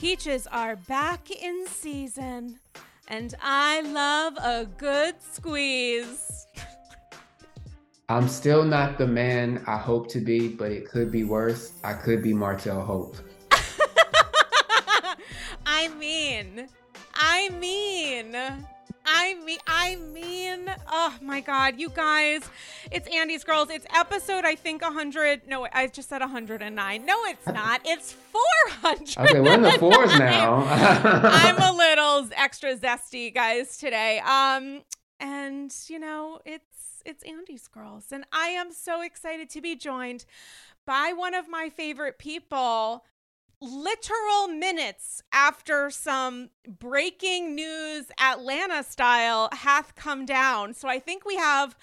Peaches are back in season, and I love a good squeeze. I'm still not the man I hope to be, but it could be worse. I could be Martell Holt. I mean, I mean. I mean, I mean, oh my God, you guys, it's Andy's Girls. It's episode, I think, 100. No, I just said 109. No, it's not. It's 400. Okay, we're in the fours now. I'm a little extra zesty, guys, today. Um, and you know, it's it's Andy's Girls, and I am so excited to be joined by one of my favorite people literal minutes after some breaking news Atlanta style hath come down. So I think we have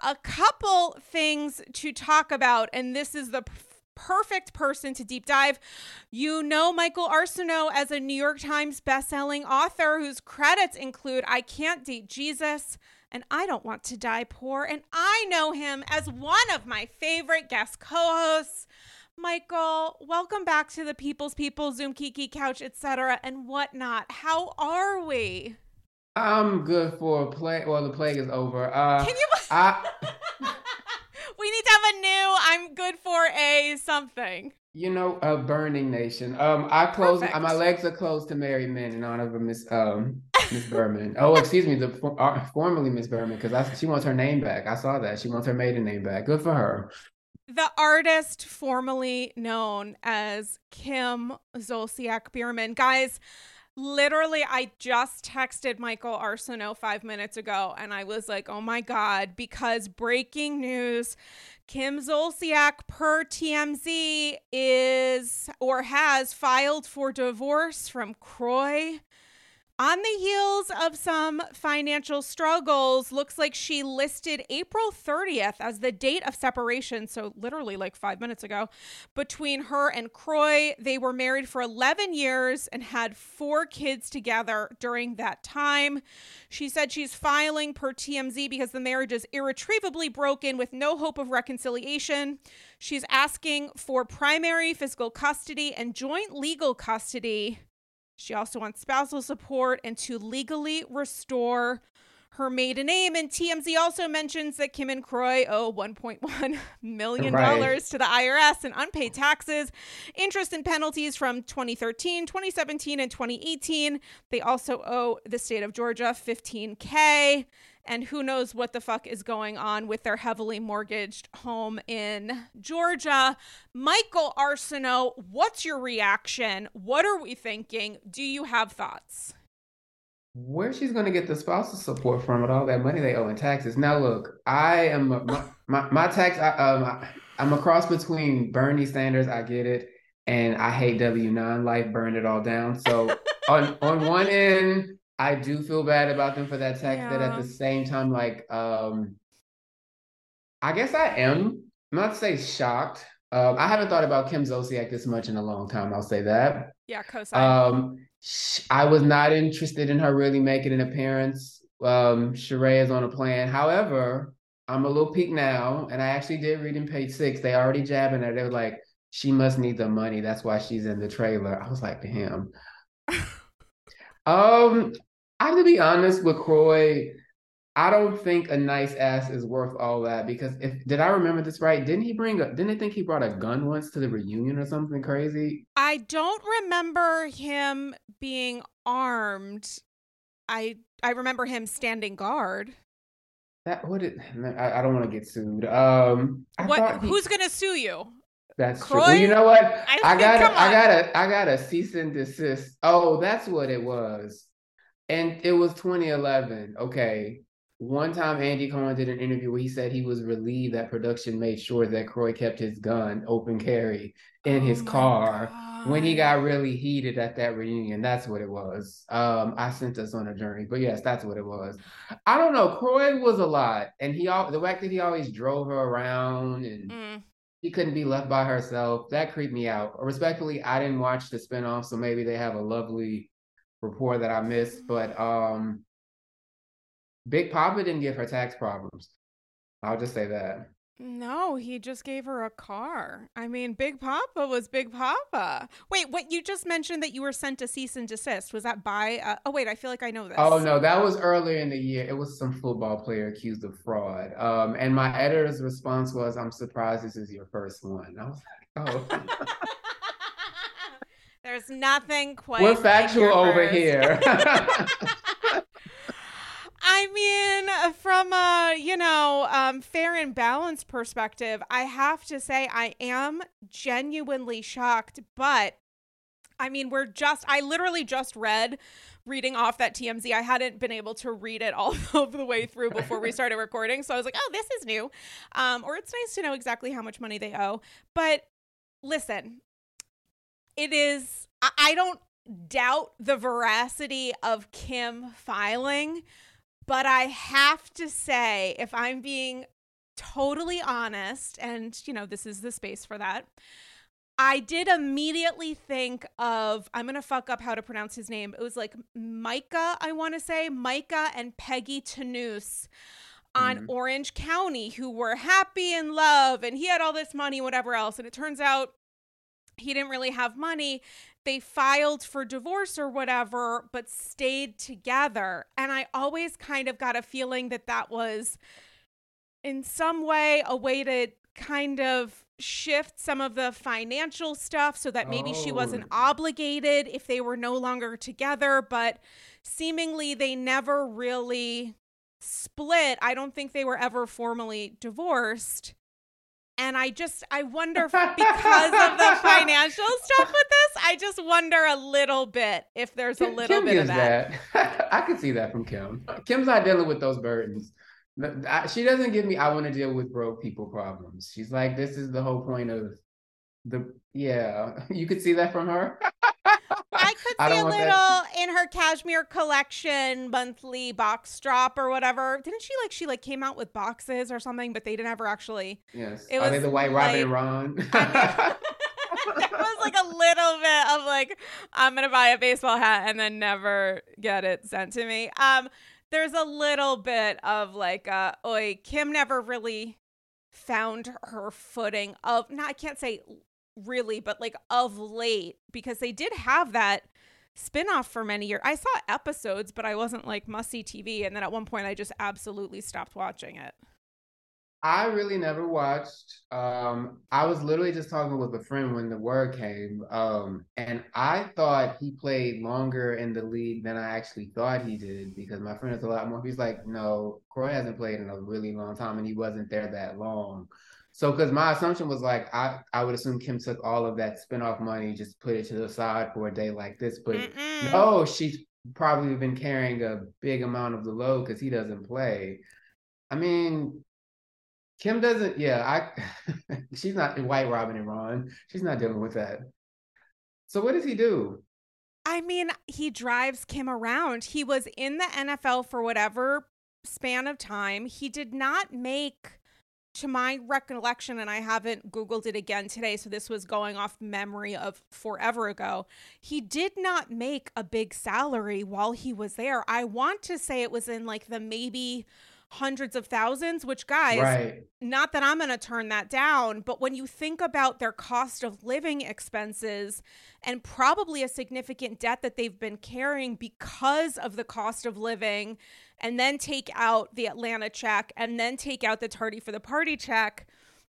a couple things to talk about, and this is the perfect person to deep dive. You know Michael Arceneaux as a New York Times bestselling author whose credits include I Can't Date Jesus and I Don't Want to Die Poor, and I know him as one of my favorite guest co-hosts. Michael, welcome back to the People's People, Zoom, Kiki, Couch, etc., and whatnot. How are we? I'm good for a play. Well, the plague is over. Uh, Can you? I, we need to have a new. I'm good for a something. you know, a burning nation. Um, I close. Perfect. My legs are closed to married men in honor of Miss um Miss Biermann. Oh, excuse me, the uh, formerly Miss Biermann, because she wants her name back. I saw that she wants her maiden name back. Good for her. The artist formerly known as Kim Zolciak Biermann. Guys, literally, I just texted Michael Arceneaux five minutes ago and I was like, oh my God, because breaking news Kim Zolciak, per TMZ, is or has filed for divorce from Kroy. On the heels of some financial struggles, looks like she listed April 30th as the date of separation. So, literally, like five minutes ago, between her and Kroy. They were married for 11 years and had four kids together during that time. She said she's filing per TMZ because the marriage is irretrievably broken with no hope of reconciliation. She's asking for primary physical custody and joint legal custody. She also wants spousal support and to legally restore her maiden name. And TMZ also mentions that Kim and Kroy owe $1.1 million Right. to the IRS in unpaid taxes, interest and penalties from 2013, 2017, and 2018. They also owe the state of Georgia 15K. And who knows what the fuck is going on with their heavily mortgaged home in Georgia. Michael Arceneaux, what's your reaction? What are we thinking? Do you have thoughts? Where she's gonna get the spousal support from with all that money they owe in taxes? Now, look, I am my, my my tax. I, um, I, I'm a cross between Bernie Sanders. I get it, and I hate W nine life. Burned it all down. So on on one end, I do feel bad about them for that tax debt. At the same time, like um, I guess I am not to say shocked. Um, I haven't thought about Kim Zolciak this much in a long time. I'll say that. Yeah, cosign. Um, sh- I was not interested in her really making an appearance. Um, Sheree is on a plan. However, I'm a little piqued now, and I actually did read in page six. They already jabbing her. They were like, she must need the money. That's why she's in the trailer. I was like, damn. um, I have to be honest with Kroy. I don't think a nice ass is worth all that because if did I remember this right? Didn't he bring a didn't they think he brought a gun once to the reunion or something crazy? I don't remember him being armed. I I remember him standing guard. That what it I, I don't want to get sued. Um I what he, who's gonna sue you? That's Kroy? true. Well, you know what? I, I got a, I got a I got a cease and desist. Oh, that's what it was. And it was 2011. Okay. One time Andy Cohen did an interview where he said he was relieved that production made sure that Kroy kept his gun open carry in his Oh car when he got really heated at that reunion. That's what it was. Um, I sent us on a journey, but yes, that's what it was. I don't know. Kroy was a lot, and he all the fact that he always drove her around and Mm. she couldn't be left by herself. That creeped me out. Respectfully, I didn't watch the spinoff, so maybe they have a lovely rapport that I missed. But um Big Papa didn't give her tax problems. I'll just say that. No, he just gave her a car. I mean, Big Papa was Big Papa. Wait, what you just mentioned that you were sent to cease and desist was that by? Uh, oh wait, I feel like I know this. Oh no, that was earlier in the year. It was some football player accused of fraud. Um, and my editor's response was, "I'm surprised this is your first one." I was like, "Oh, There's nothing quite. we're factual your over here." I mean, from a you know um, fair and balanced perspective, I have to say I am genuinely shocked. But I mean, we're just I literally just read reading off that TMZ. I hadn't been able to read it all of the way through before we started recording, so I was like, oh, this is new, um, or it's nice to know exactly how much money they owe. But listen, it is. I, don't doubt the veracity of Kim filing. But I have to say, if I'm being totally honest, and you know, this is the space for that, I did immediately think of, I'm going to fuck up how to pronounce his name. It was like Micah, I want to say, Micah and Peggy Tanous on Mhm. Orange County, who were happy in love, and he had all this money, whatever else. And it turns out he didn't really have money. They filed for divorce or whatever, but stayed together. And I always kind of got a feeling that that was in some way a way to kind of shift some of the financial stuff so that maybe she oh. wasn't Oh. obligated if they were no longer together. But seemingly they never really split. I don't think they were ever formally divorced. And I just, I wonder because of the financial stuff with this, I just wonder a little bit if there's a little Kim bit of that. that. I could see that from Kim. Kim's not dealing with those burdens. She doesn't give me. I want to deal with broke people problems. She's like, this is the whole point of the. Yeah, you could see that from her. I could I see don't a little that- in her cashmere collection monthly box drop or whatever. Didn't she like she like came out with boxes or something, but they didn't ever actually. Yes. It Are they was the white Robin like- Ron? there was like a little bit of like I'm gonna buy a baseball hat and then never get it sent to me. Um, there's a little bit of like, uh, oi, Kim never really found her footing of. No, I can't say really, but like of late because they did have that spin-off for many years. I saw episodes, but I wasn't like must see TV. And then at one point, I just absolutely stopped watching it. I really never watched. Um, I was literally just talking with a friend when the word came, um, and I thought he played longer in the league than I actually thought he did because my friend is a lot more. He's like, no, Kroy hasn't played in a really long time, and he wasn't there that long. So, because my assumption was like, I I would assume Kim took all of that spinoff money, just put it to the side for a day like this, but Mm-mm. no, she's probably been carrying a big amount of the load because he doesn't play. I mean, Kim doesn't. Yeah, I. she's not White Robin and Ron. She's not dealing with that. So what does he do? I mean, he drives Kim around. He was in the NFL for whatever span of time. He did not make, to my recollection, and I haven't Googled it again today, so this was going off memory of forever ago. He did not make a big salary while he was there. I want to say it was in like the maybe hundreds of thousands, which guys, Right. not that I'm going to turn that down, but when you think about their cost of living expenses and probably a significant debt that they've been carrying because of the cost of living, and then take out the Atlanta check and then take out the tardy for the party check,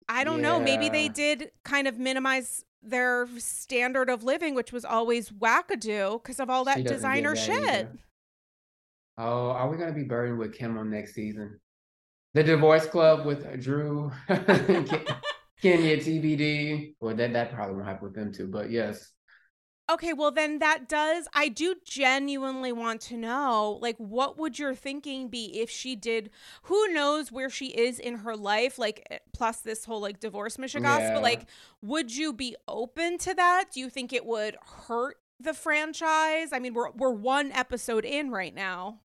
I don't know. Maybe they did kind of minimize their standard of living, which was always wackadoo because of all that designer that shit. either. Oh, are we gonna be burdened with Kim on next season? The Divorce Club with Drew, Kenya, TBD. Well, that that probably won't happen with them too. But yes, Okay, well then that does I do genuinely want to know like what would your thinking be if she did who knows where she is in her life like eh, plus this whole like divorce Michigas Yeah. but like would you be open to that? Do you think it would hurt the franchise? I mean, we're we're one episode in right now.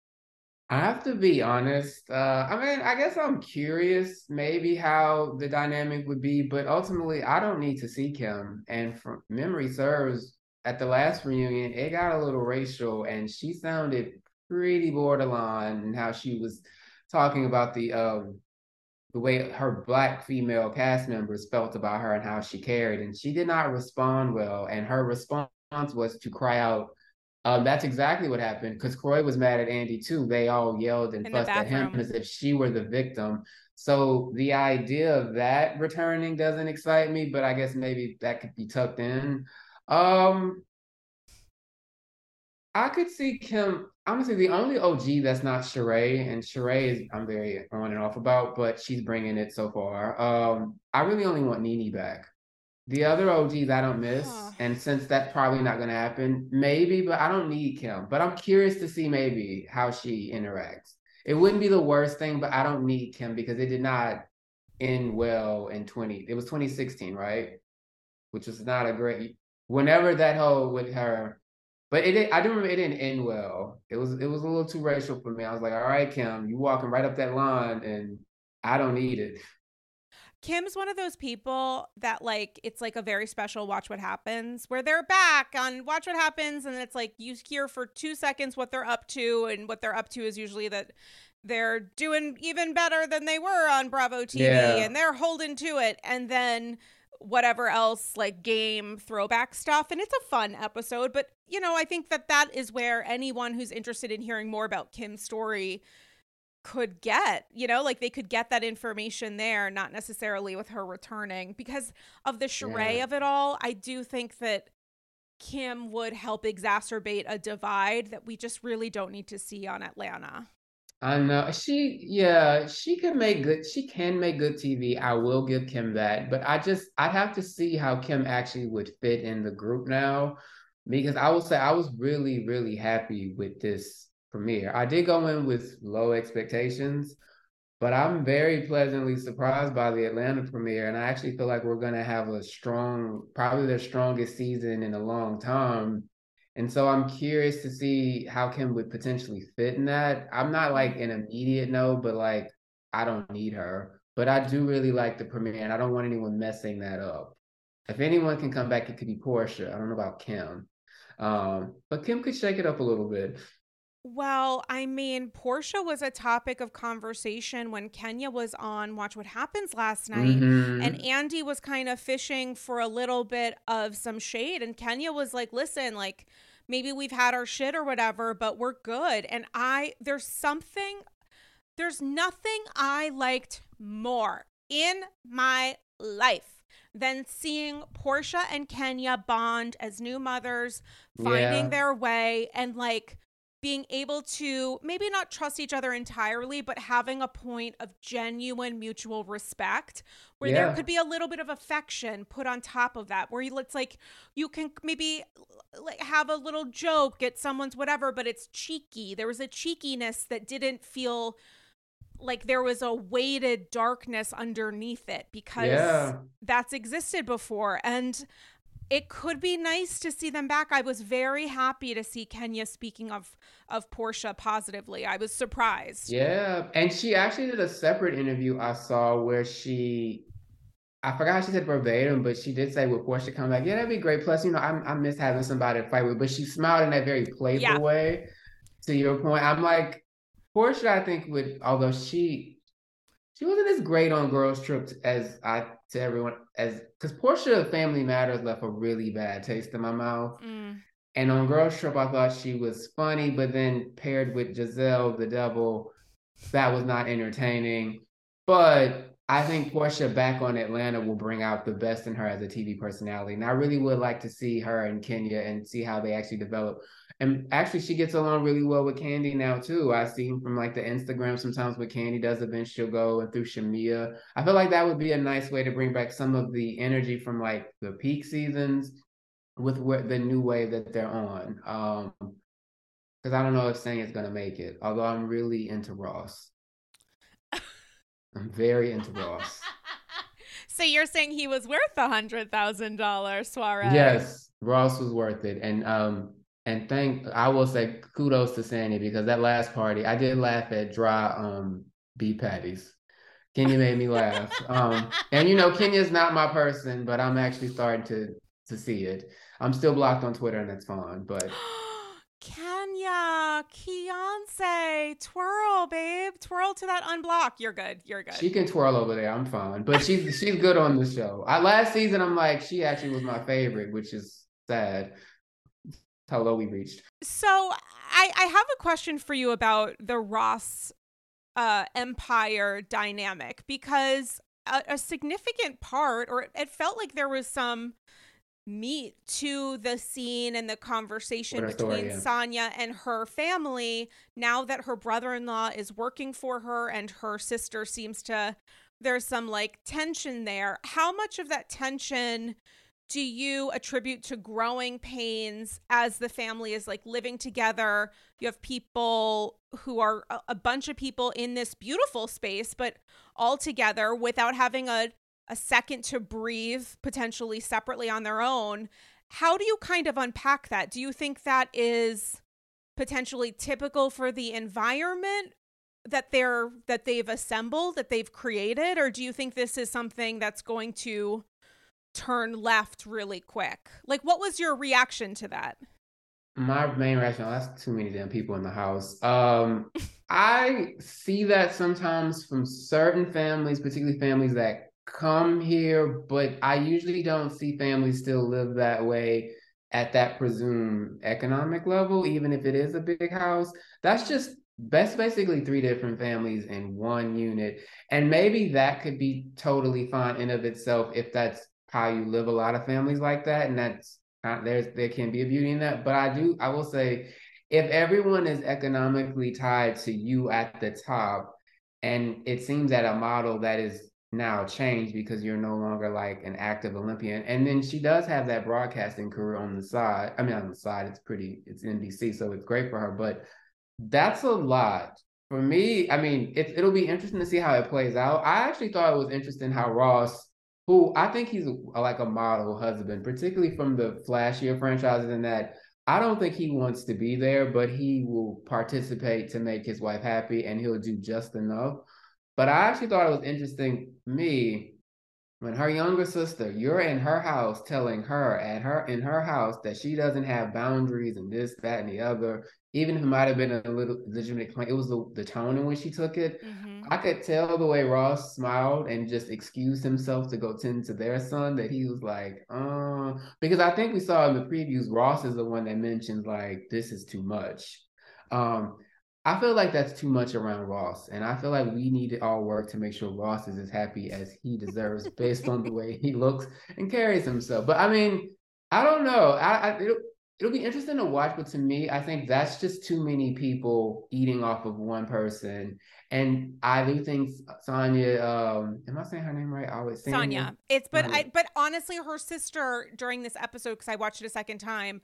I have to be honest. Uh, I mean, I guess I'm curious, maybe how the dynamic would be, but ultimately, I don't need to see Kim. And from memory serves, at the last reunion, it got a little racial, and she sounded pretty borderline in how she was talking about the um the way her black female cast members felt about her and how she carried, and she did not respond well. And her response was to cry out. Um, that's exactly what happened because Kroy was mad at Andy too. They all yelled and In fussed at him as if she were the victim. So the idea of that returning doesn't excite me, but I guess maybe that could be tucked in. Um, I could see Kim. Honestly, the only OG that's not Sheree, and Sheree is I'm very on and off about, but she's bringing it so far. Um, I really only want Nene back. The other OGs I don't miss, Huh. and since that's probably not going to happen, maybe, but I don't need Kim. But I'm curious to see maybe how she interacts. It wouldn't be the worst thing, but I don't need Kim because it did not end well in 20. It was 2016, right? Which was not a great. Whenever that whole with her, but it I do remember it didn't end well. It was it was a little too racial for me. I was like, all right, Kim, you walking right up that line, and I don't need it. Kim's one of those people that like it's like a very special watch what happens where they're back on watch what happens and it's like you hear for 2 seconds what they're up to and what they're up to is usually that they're doing even better than they were on Bravo TV Yeah. and they're holding to it and then whatever else like game throwback stuff and it's a fun episode but you know I think that that is where anyone who's interested in hearing more about Kim's story could get, you know, like they could get that information there, not necessarily with her returning because of the charade Yeah. of it all. I do think that Kim would help exacerbate a divide that we just really don't need to see on Atlanta. I know she, yeah, she can make good. She can make good TV. I will give Kim that, but I just I'd have to see how Kim actually would fit in the group now, because I will say I was really really happy with this premiere. I did go in with low expectations, but I'm very pleasantly surprised by the Atlanta premiere, and I actually feel like we're gonna have a strong, probably their strongest season in a long time. And so I'm curious to see how Kim would potentially fit in that. I'm not like an immediate no, but like I don't need her. But I do really like the premiere, and I don't want anyone messing that up. If anyone can come back, it could be Porsha. I don't know about Kim. Um, but Kim could shake it up a little bit. Well, I mean, Porsha was a topic of conversation when Kenya was on Watch What Happens last night. Mhm. And Andy was kind of fishing for a little bit of some shade. And Kenya was like, listen, like maybe we've had our shit or whatever, but we're good. And I, there's something, there's nothing I liked more in my life than seeing Porsha and Kenya bond as new mothers, finding Yeah. their way and like, being able to maybe not trust each other entirely, but having a point of genuine mutual respect where there could be a little bit of affection put on top of that, where it's like you can maybe like have a little joke at someone's whatever, but it's cheeky. There was a cheekiness that didn't feel like there was a weighted darkness underneath it because Yeah. that's existed before. And it could be nice to see them back. I was very happy to see Kenya speaking of of Porsha positively. I was surprised. Yeah, and she actually did a separate interview I saw where she, I forgot how she said verbatim, but she did say, "Would Porsha come back?" Yeah, that'd be great. Plus, you know, I, I miss having somebody to fight with. But she smiled in that very playful Yeah. way. To your point, I'm like, Porsha. I think would, although she she wasn't as great on Girls Trip as I to everyone as because Porsha Family Matters left a really bad taste in my mouth. Mm. And on Girls Trip, I thought she was funny, but then paired with Gizelle the Devil, that was not entertaining. But I think Porsha back on Atlanta will bring out the best in her as a TV personality. And I really would like to see her and Kenya and see how they actually develop. And actually, she gets along really well with Kandi now too. I see from like the Instagram sometimes when Kandi does events, she'll go and through Shamea. I feel like that would be a nice way to bring back some of the energy from like the peak seasons with what the new wave that they're on. Um, because I don't know if Saying is gonna make it. Although I'm really into Ross. I'm very into Ross. so you're saying he was worth a hundred thousand dollars, Suarez? Yes, Ross was worth it, and um, and thank I will say kudos to Sandy because that last party I did laugh at dry um beef patties. Kenya made me laugh. Um, and you know Kenya's not my person, but I'm actually starting to to see it. I'm still blocked on Twitter, and that's fine. But Kenya, Beyonce, twirl, babe, twirl to that unblock. You're good. You're good. She can twirl over there. I'm fine. But she's she's good on the show. I last season, I'm like, she actually was my favorite, which is sad. How low we reached. So I I have a question for you about the Ross uh, empire dynamic because a, a significant part, or it felt like there was some meat to the scene and the conversation between yeah. Sanya and her family now that her brother-in-law is working for her and her sister seems to there's some like tension there. How much of that tension do you attribute to growing pains as the family is like living together? You have people who are a bunch of people in this beautiful space, but all together without having a a second to breathe potentially separately on their own. How do you kind of unpack that? Do you think that is potentially typical for the environment that they're that they've assembled, that they've created or do you think this is something that's going to turn left really quick? Like what was your reaction to that? My main reaction, that's too many damn people in the house. Um I see that sometimes from certain families, particularly families that come here, but I usually don't see families still live that way at that presumed economic level, even if it is a big house. That's just that's basically three different families in one unit. And maybe that could be totally fine in of itself if that's how you live a lot of families like that. And that's there's there can be a beauty in that. But I do I will say if everyone is economically tied to you at the top, and it seems that a model that is now changed because you're no longer like an active Olympian. And then she does have that broadcasting career on the side. I mean, on the side, it's pretty, it's NBC, so it's great for her. But that's a lot. For me, I mean, it, it'll be interesting to see how it plays out. I actually thought it was interesting how Ross, who I think he's like a model husband, particularly from the flashier franchises, in that I don't think he wants to be there, but he will participate to make his wife happy and he'll do just enough. But I actually thought it was interesting, me, when her younger sister, you're in her house telling her at her in her house that she doesn't have boundaries and this, that, and the other, even if it might have been a little legitimate claim, it was the, the tone in which she took it. Mm-hmm. I could tell the way Ross smiled and just excused himself to go tend to their son that he was like, uh, because I think we saw in the previews, Ross is the one that mentions like, this is too much. Um, I feel like that's too much around Ross, and I feel like we need to all work to make sure Ross is as happy as he deserves based on the way he looks and carries himself. But I mean, I don't know. I, I it'll, it'll be interesting to watch, but to me, I think that's just too many people eating off of one person. And I do think Sanya, um, am I saying her name right? I always. Sanya. It's but. I but honestly, her sister during this episode because I watched it a second time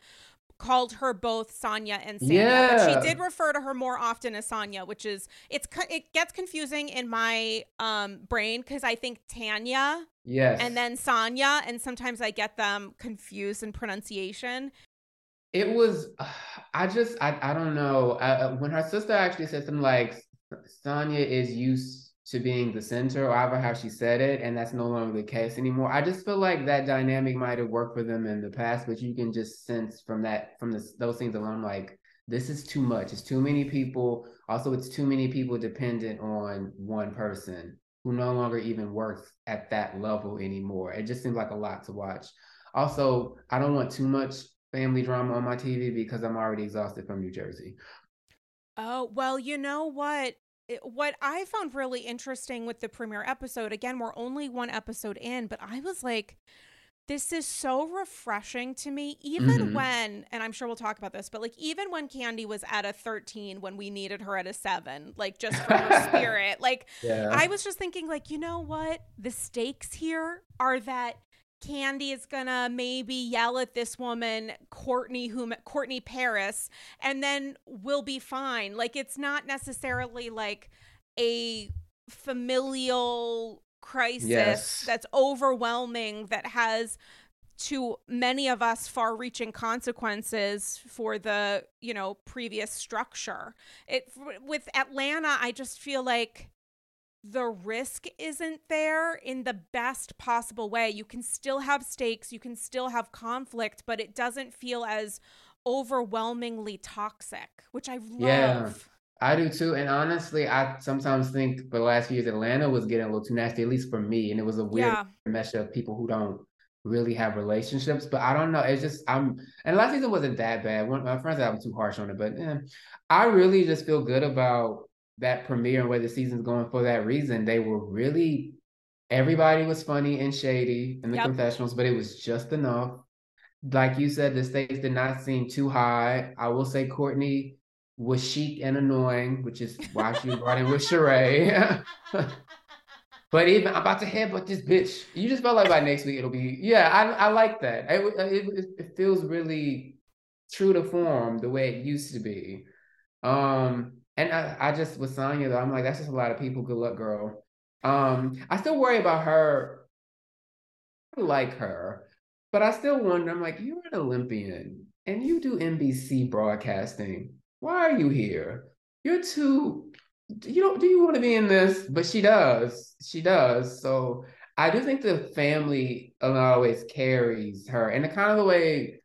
called her both Sanya and Sanya, yeah. but she did refer to her more often as Sanya, which is it's it gets confusing in my um brain because I think Tanya, yes, and then Sanya, and sometimes I get them confused in pronunciation. It was, I just I I don't know uh, when her sister actually said something like Sanya is used to being the center, or however how she said it, and that's no longer the case anymore. I just feel like that dynamic might have worked for them in the past, but you can just sense from that from the, those things alone, like this is too much. It's too many people. Also, it's too many people dependent on one person who no longer even works at that level anymore. It just seems like a lot to watch. Also, I don't want too much family drama on my TV because I'm already exhausted from New Jersey. Oh, well, you know what? what I found really interesting with the premiere episode, again, we're only one episode in, but I was like, this is so refreshing to me even mm-hmm. when and i'm sure we'll talk about this but like even when Kandi was at a 13 when we needed her at a 7 like just for her spirit like yeah. i was just thinking like you know what the stakes here are that Kandi is gonna maybe yell at this woman, Courtney, whom Courtney Paris, and then we'll be fine. Like it's not necessarily like a familial crisis yes. that's overwhelming that has to many of us far reaching consequences for the you know previous structure it with atlanta i just feel like the risk isn't there in the best possible way you can still have stakes you can still have conflict but it doesn't feel as overwhelmingly toxic which i love yeah. I do too. And honestly, I sometimes think for the last few years, Atlanta was getting a little too nasty, at least for me. And it was a weird yeah. mesh of people who don't really have relationships. But I don't know. It's just I'm and last season wasn't that bad. One my friends said I'm too harsh on it, but eh, I really just feel good about that premiere and where the season's going for that reason. They were really everybody was funny and shady in the yep. confessionals, but it was just enough. Like you said, the stakes did not seem too high. I will say Courtney was chic and annoying, which is why she brought in with Sheree. but even I'm about to headbutt this bitch. You just felt like by next week it'll be yeah. I I like that. It, it, it feels really true to form the way it used to be. Um, and I, I just with Sanya though, I'm like that's just a lot of people. Good luck, girl. Um, I still worry about her. I like her, but I still wonder. I'm like, you're an Olympian and you do NBC broadcasting why are you here? You're too you don't do you want to be in this? But she does. She does. So I do think the family in a lot of ways carries her and the kind of the way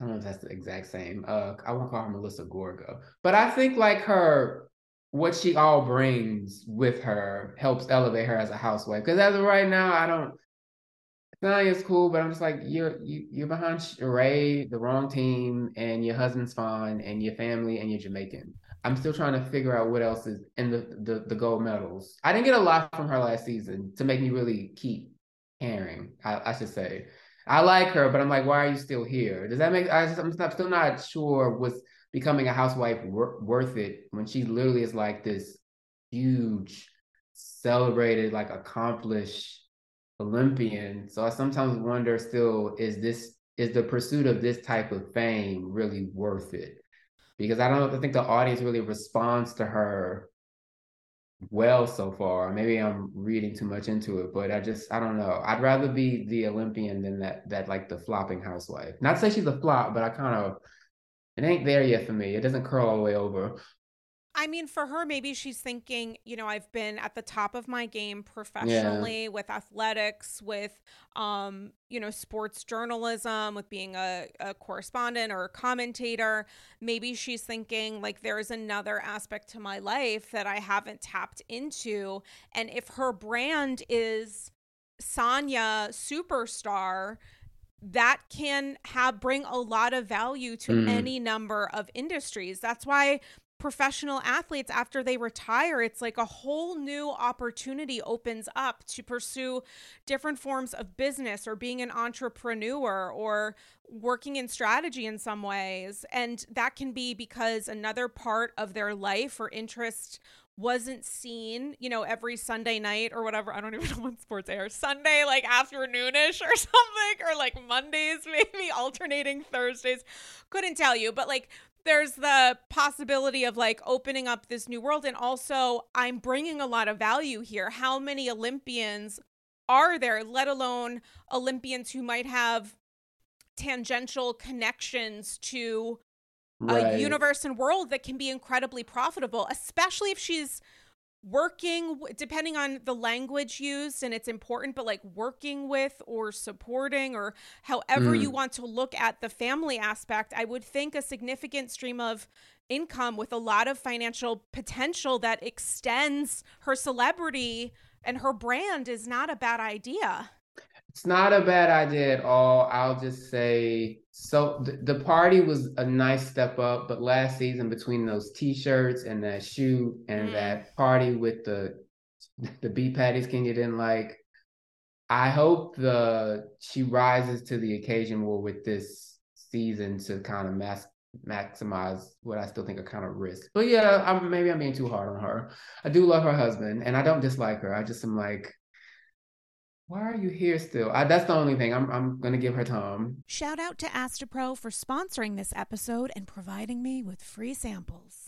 I don't know if that's the exact same. Uh I won't call her Melissa Gorga, But I think like her what she all brings with her helps elevate her as a housewife. Because as of right now, I don't is cool, but I'm just like you're you, you're behind Sheree, the wrong team, and your husband's fine, and your family, and you're Jamaican. I'm still trying to figure out what else is in the, the the gold medals. I didn't get a lot from her last season to make me really keep caring. I, I should say. I like her, but I'm like, why are you still here? Does that make? I I'm still not sure was becoming a housewife wor- worth it when she literally is like this huge, celebrated, like accomplished Olympian. So I sometimes wonder still, is this is the pursuit of this type of fame really worth it? Because I don't I think the audience really responds to her well so far. Maybe I'm reading too much into it, but I just I don't know. I'd rather be the Olympian than that that like the flopping housewife. Not to say she's a flop, but I kind of it ain't there yet for me. It doesn't curl all the way over. I mean, for her, maybe she's thinking, you know, I've been at the top of my game professionally yeah. with athletics, with, um, you know, sports journalism, with being a, a correspondent or a commentator. Maybe she's thinking, like, there's another aspect to my life that I haven't tapped into. And if her brand is Sonya superstar, that can have bring a lot of value to mm. any number of industries. That's why professional athletes after they retire it's like a whole new opportunity opens up to pursue different forms of business or being an entrepreneur or working in strategy in some ways and that can be because another part of their life or interest wasn't seen, you know, every Sunday night or whatever. I don't even know when sports air. Sunday, like afternoonish or something, or like Mondays, maybe alternating Thursdays. Couldn't tell you, but like there's the possibility of like opening up this new world and also I'm bringing a lot of value here. How many Olympians are there, let alone Olympians who might have tangential connections to right. a universe and world that can be incredibly profitable, especially if she's working depending on the language used and it's important but like working with or supporting or however mm. you want to look at the family aspect i would think a significant stream of income with a lot of financial potential that extends her celebrity and her brand is not a bad idea it's not a bad idea at all. I'll just say so th- the party was a nice step up, but last season between those t-shirts and that shoot and mm. that party with the the beef patties you didn't like, I hope the she rises to the occasion more with this season to kind of mask maximize what I still think are kind of risks. But yeah, I'm, maybe I'm being too hard on her. I do love her husband, and I don't dislike her. I just am like, why are you here still? I, that's the only thing. I'm I'm gonna give her time. Shout out to Astepro for sponsoring this episode and providing me with free samples.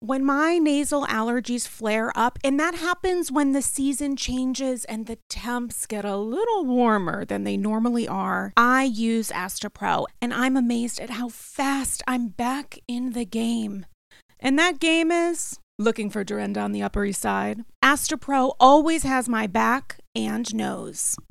when my nasal allergies flare up, and that happens when the season changes and the temps get a little warmer than they normally are, I use Astepro and I'm amazed at how fast I'm back in the game. And that game is Looking for Dorinda on the Upper East Side? Astepro always has my back and nose.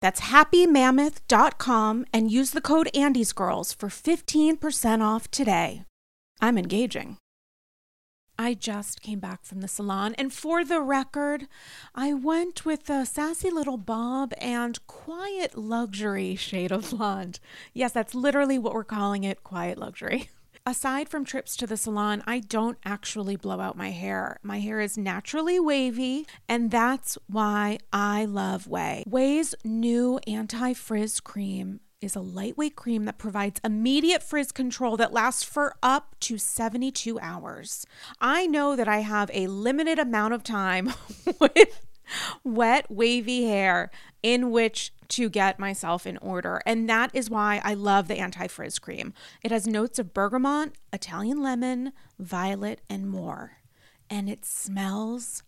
That's happymammoth.com and use the code AndysGirls for 15% off today. I'm engaging. I just came back from the salon, and for the record, I went with a sassy little bob and quiet luxury shade of blonde. Yes, that's literally what we're calling it quiet luxury. aside from trips to the salon, I don't actually blow out my hair. My hair is naturally wavy, and that's why I love Ouai. Ouai's new anti frizz cream is a lightweight cream that provides immediate frizz control that lasts for up to 72 hours. I know that I have a limited amount of time with wet, wavy hair in which to get myself in order. And that is why I love the anti frizz cream. It has notes of bergamot, Italian lemon, violet, and more. And it smells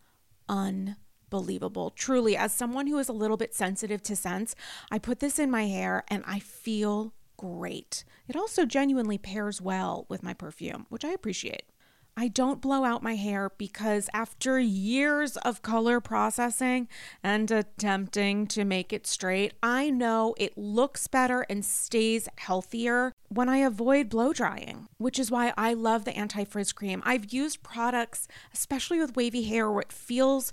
unbelievable. Truly, as someone who is a little bit sensitive to scents, I put this in my hair and I feel great. It also genuinely pairs well with my perfume, which I appreciate. I don't blow out my hair because after years of color processing and attempting to make it straight, I know it looks better and stays healthier when I avoid blow drying, which is why I love the anti frizz cream. I've used products, especially with wavy hair, where it feels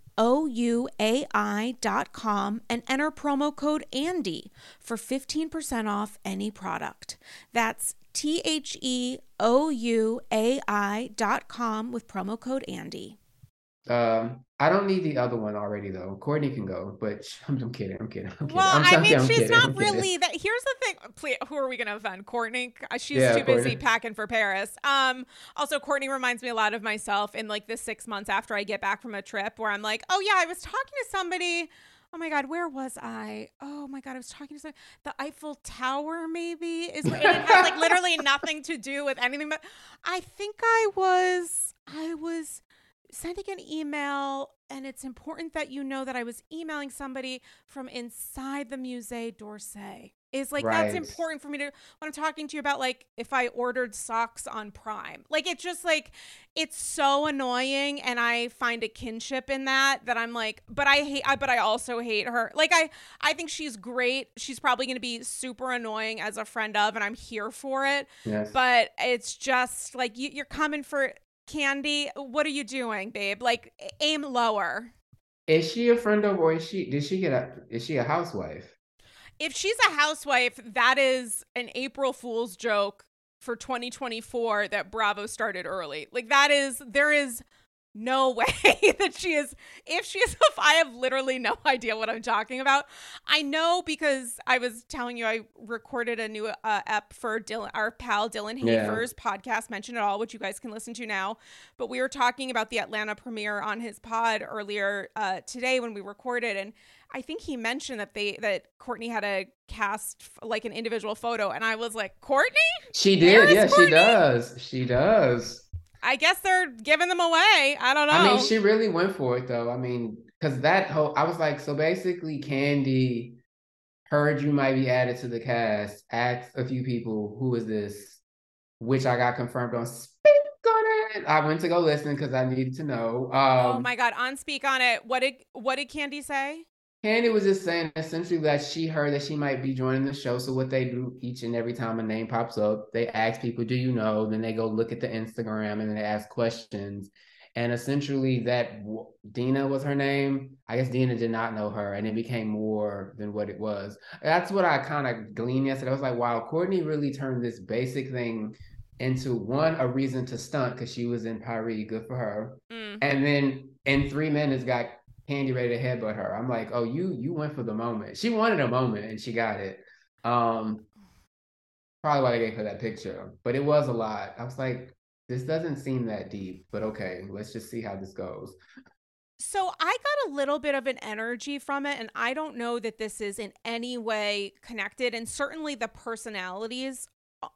ouai.com and enter promo code ANDY for 15% off any product. That's T H E O U A I.com with promo code ANDY. Um, I don't need the other one already though. Courtney can go, but I'm, I'm kidding. I'm kidding. I'm kidding. Well, I'm, I mean, she's kidding, not really that. Here's the thing. Please, who are we going to offend? Courtney? Uh, She's Yeah, too busy packing for Paris. Um. Also, Courtney reminds me a lot of myself in like the six months after I get back from a trip, where I'm like, oh yeah, I was talking to somebody. Oh my God, where was I? Oh my God, I was talking to some, the Eiffel Tower. Maybe is it had like literally nothing to do with anything. But I think I was. I was sending an email and it's important that you know that I was emailing somebody from inside the Musée d'Orsay. Is like that's important for me to when I'm talking to you about like if I ordered socks on Prime. Like it's just like it's so annoying and I find a kinship in that that I'm like but I hate I, but I also hate her. Like I I think she's great. She's probably going to be super annoying as a friend of and I'm here for it Yes. but it's just like you, you're coming for Kandi what are you doing babe like aim lower Is she a friend of, or is she? Did she get a? Is she a housewife? if she's a housewife that is an april fool's joke for 2024 that bravo started early like that is there is no way that she is if she is if i have literally no idea what i'm talking about i know because i was telling you i recorded a new uh, ep for dylan our pal dylan Yeah. hafer's podcast mention it all which you guys can listen to now but we were talking about the atlanta premiere on his pod earlier uh, today when we recorded and i think he mentioned that they that courtney had a cast like an individual photo and i was like courtney She did. Yeah, she does. She does. I guess they're giving them away i don't know I mean, she really went for it though. I mean, because that whole, I was like, so basically, Kandi heard you might be added to the cast, asked a few people, who is this? Which I got confirmed on Speak on it. I went to go listen because I needed to know. Um, oh my god on speak on it what did what did Kandi say Kandi was just saying essentially that she heard that she might be joining the show. So what they do each and every time a name pops up, they ask people, "Do you know?" Then they go look at the Instagram and then they ask questions. And essentially, that w- Dina was her name. I guess Dina did not know her, and it became more than what it was. That's what I kind of gleaned yesterday. I was like, "Wow, Courtney really turned this basic thing into one a reason to stunt because she was in Paris. Good for her." Mm. and then in three minutes got Kandi ready to headbutt her. I'm like, oh, you you went for the moment. She wanted a moment and she got it. Um, probably why they gave her that picture, but it was a lot. I was like, this doesn't seem that deep, but okay, let's just see how this goes. So I got a little bit of an energy from it, and I don't know that this is in any way connected, and certainly the personalities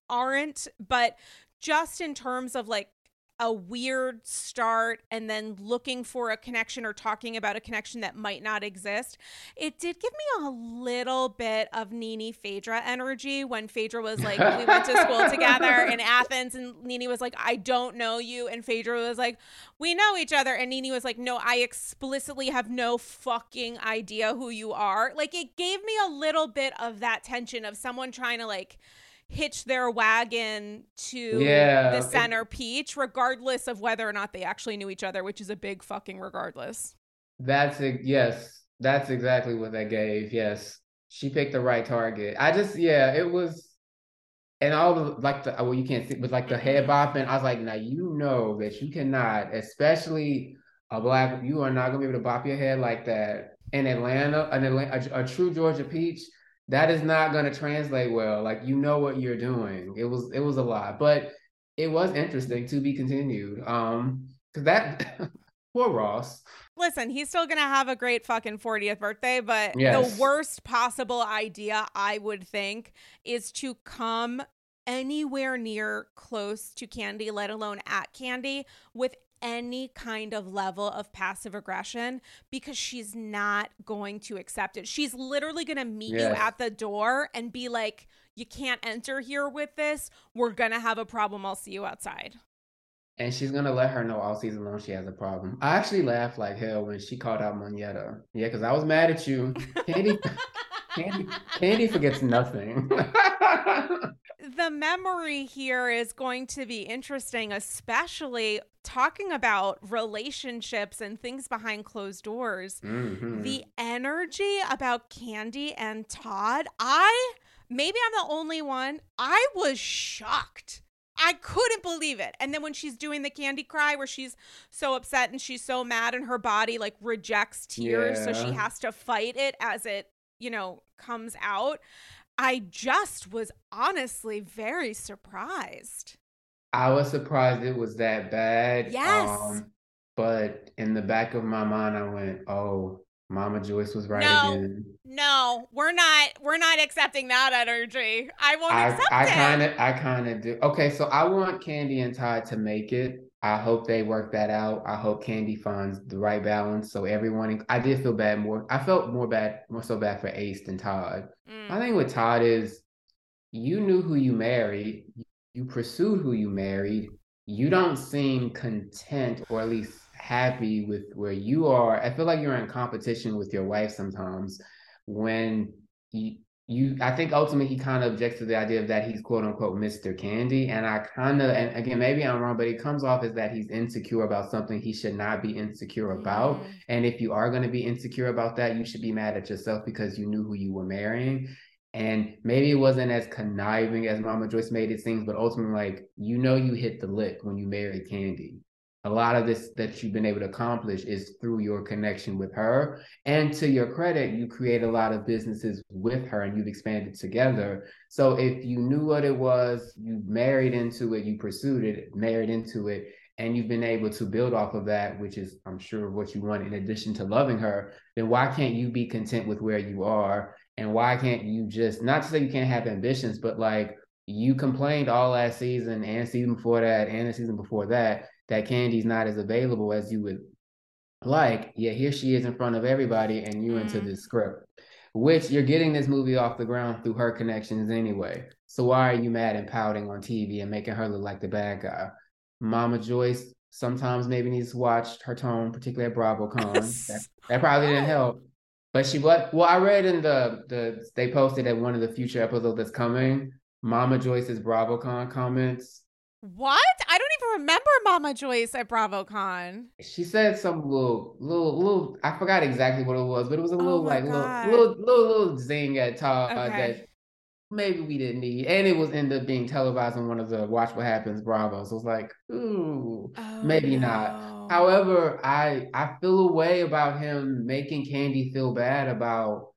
aren't, but just in terms of like a weird start and then looking for a connection or talking about a connection that might not exist. It did give me a little bit of Nene Phaedra energy when Phaedra was like, we went to school together in Athens, and Nene was like, I don't know you. And Phaedra was like, we know each other. And Nene was like, no, I explicitly have no fucking idea who you are. Like, it gave me a little bit of that tension of someone trying to like, hitch their wagon to Yeah, the it- center peach, regardless of whether or not they actually knew each other, which is a big fucking regardless. That's it. Yes, that's exactly what that gave. Yes, she picked the right target. I just, yeah, it was, and all the like the well, you can't see, but like the head bopping. I was like, now you know that you cannot, especially a black, you are not gonna be able to bop your head like that in Atlanta. An Atlanta, a, a true Georgia peach. That is not gonna translate well. Like you know what you're doing. It was, it was a lot, but it was interesting to be continued. Um, because that. Poor Ross. Listen, he's still gonna have a great fucking 40th birthday, but Yes. the worst possible idea I would think is to come anywhere near close to Kandi, let alone at Kandi, with any kind of level of passive aggression because she's not going to accept it. She's literally going to meet you at the door and be like, You can't enter here with this. We're going to have a problem. I'll see you outside. And she's gonna let her know all season long she has a problem. I actually laughed like hell when she called out Moneta. Yeah, because I was mad at you. Kandi Kandi Kandi forgets nothing. the memory here is going to be interesting, especially talking about relationships and things behind closed doors. Mhm. The energy about Kandi and Todd, I maybe I'm the only one. I was shocked. I couldn't believe it. And then when she's doing the Kandi cry where she's so upset and she's so mad and her body like rejects tears, so she has to fight it as it, you know, comes out. I just was honestly very surprised. I was surprised it was that bad. Yes. Um, but in the back of my mind, I went, "Oh, Mama Joyce was right No. again." No, we're not we're not accepting that energy. I won't I accept I it. kind of I kind of do. Okay, so I want Kandi and Todd to make it. I hope they work that out. I hope Kandi finds the right balance. So everyone, I did feel bad more. I felt more bad, more so bad for Ace than Todd. Mm. My thing with Todd is, you knew who you married. You pursued who you married. You don't seem content, or at least happy with where you are. I feel like you're in competition with your wife sometimes. When you, you I think ultimately he kind of objects to the idea of that he's quote unquote Mr. Kandi. And I kind of, and again, maybe I'm wrong, but it comes off as that he's insecure about something he should not be insecure about. Mm. And if you are going to be insecure about that, you should be mad at yourself because you knew who you were marrying. And maybe it wasn't as conniving as Mama Joyce made it seem, but ultimately, like, you know, you hit the lick when you married Kandi. A lot of this that you've been able to accomplish is through your connection with her. And to your credit, you create a lot of businesses with her and you've expanded together. So if you knew what it was, you married into it, you pursued it, married into it, and you've been able to build off of that, which is, I'm sure, what you want in addition to loving her, then why can't you be content with where you are? And why can't you just, not to say you can't have ambitions, but like you complained all last season and season before that and the season before that, that Kandi's not as available as you would like. Yet here she is in front of everybody and you into Mm. this script, which you're getting this movie off the ground through her connections anyway. So why are you mad and pouting on TV and making her look like the bad guy? Mama Joyce sometimes maybe needs to watch her tone, particularly at BravoCon. that, that probably didn't help. But she what well, I read in the the they posted at one of the future episodes that's coming, Mama Joyce's BravoCon comments. What? I don't even remember Mama Joyce at BravoCon. She said some little little little I forgot exactly what it was, but it was a Oh little my like little, God. little little little zing at Todd uh, Okay. that maybe we didn't need. And it was end up being televised on one of the Watch What Happens Bravos. So it was like, ooh. Oh, Maybe not. However, I I feel a way about him making Kandi feel bad about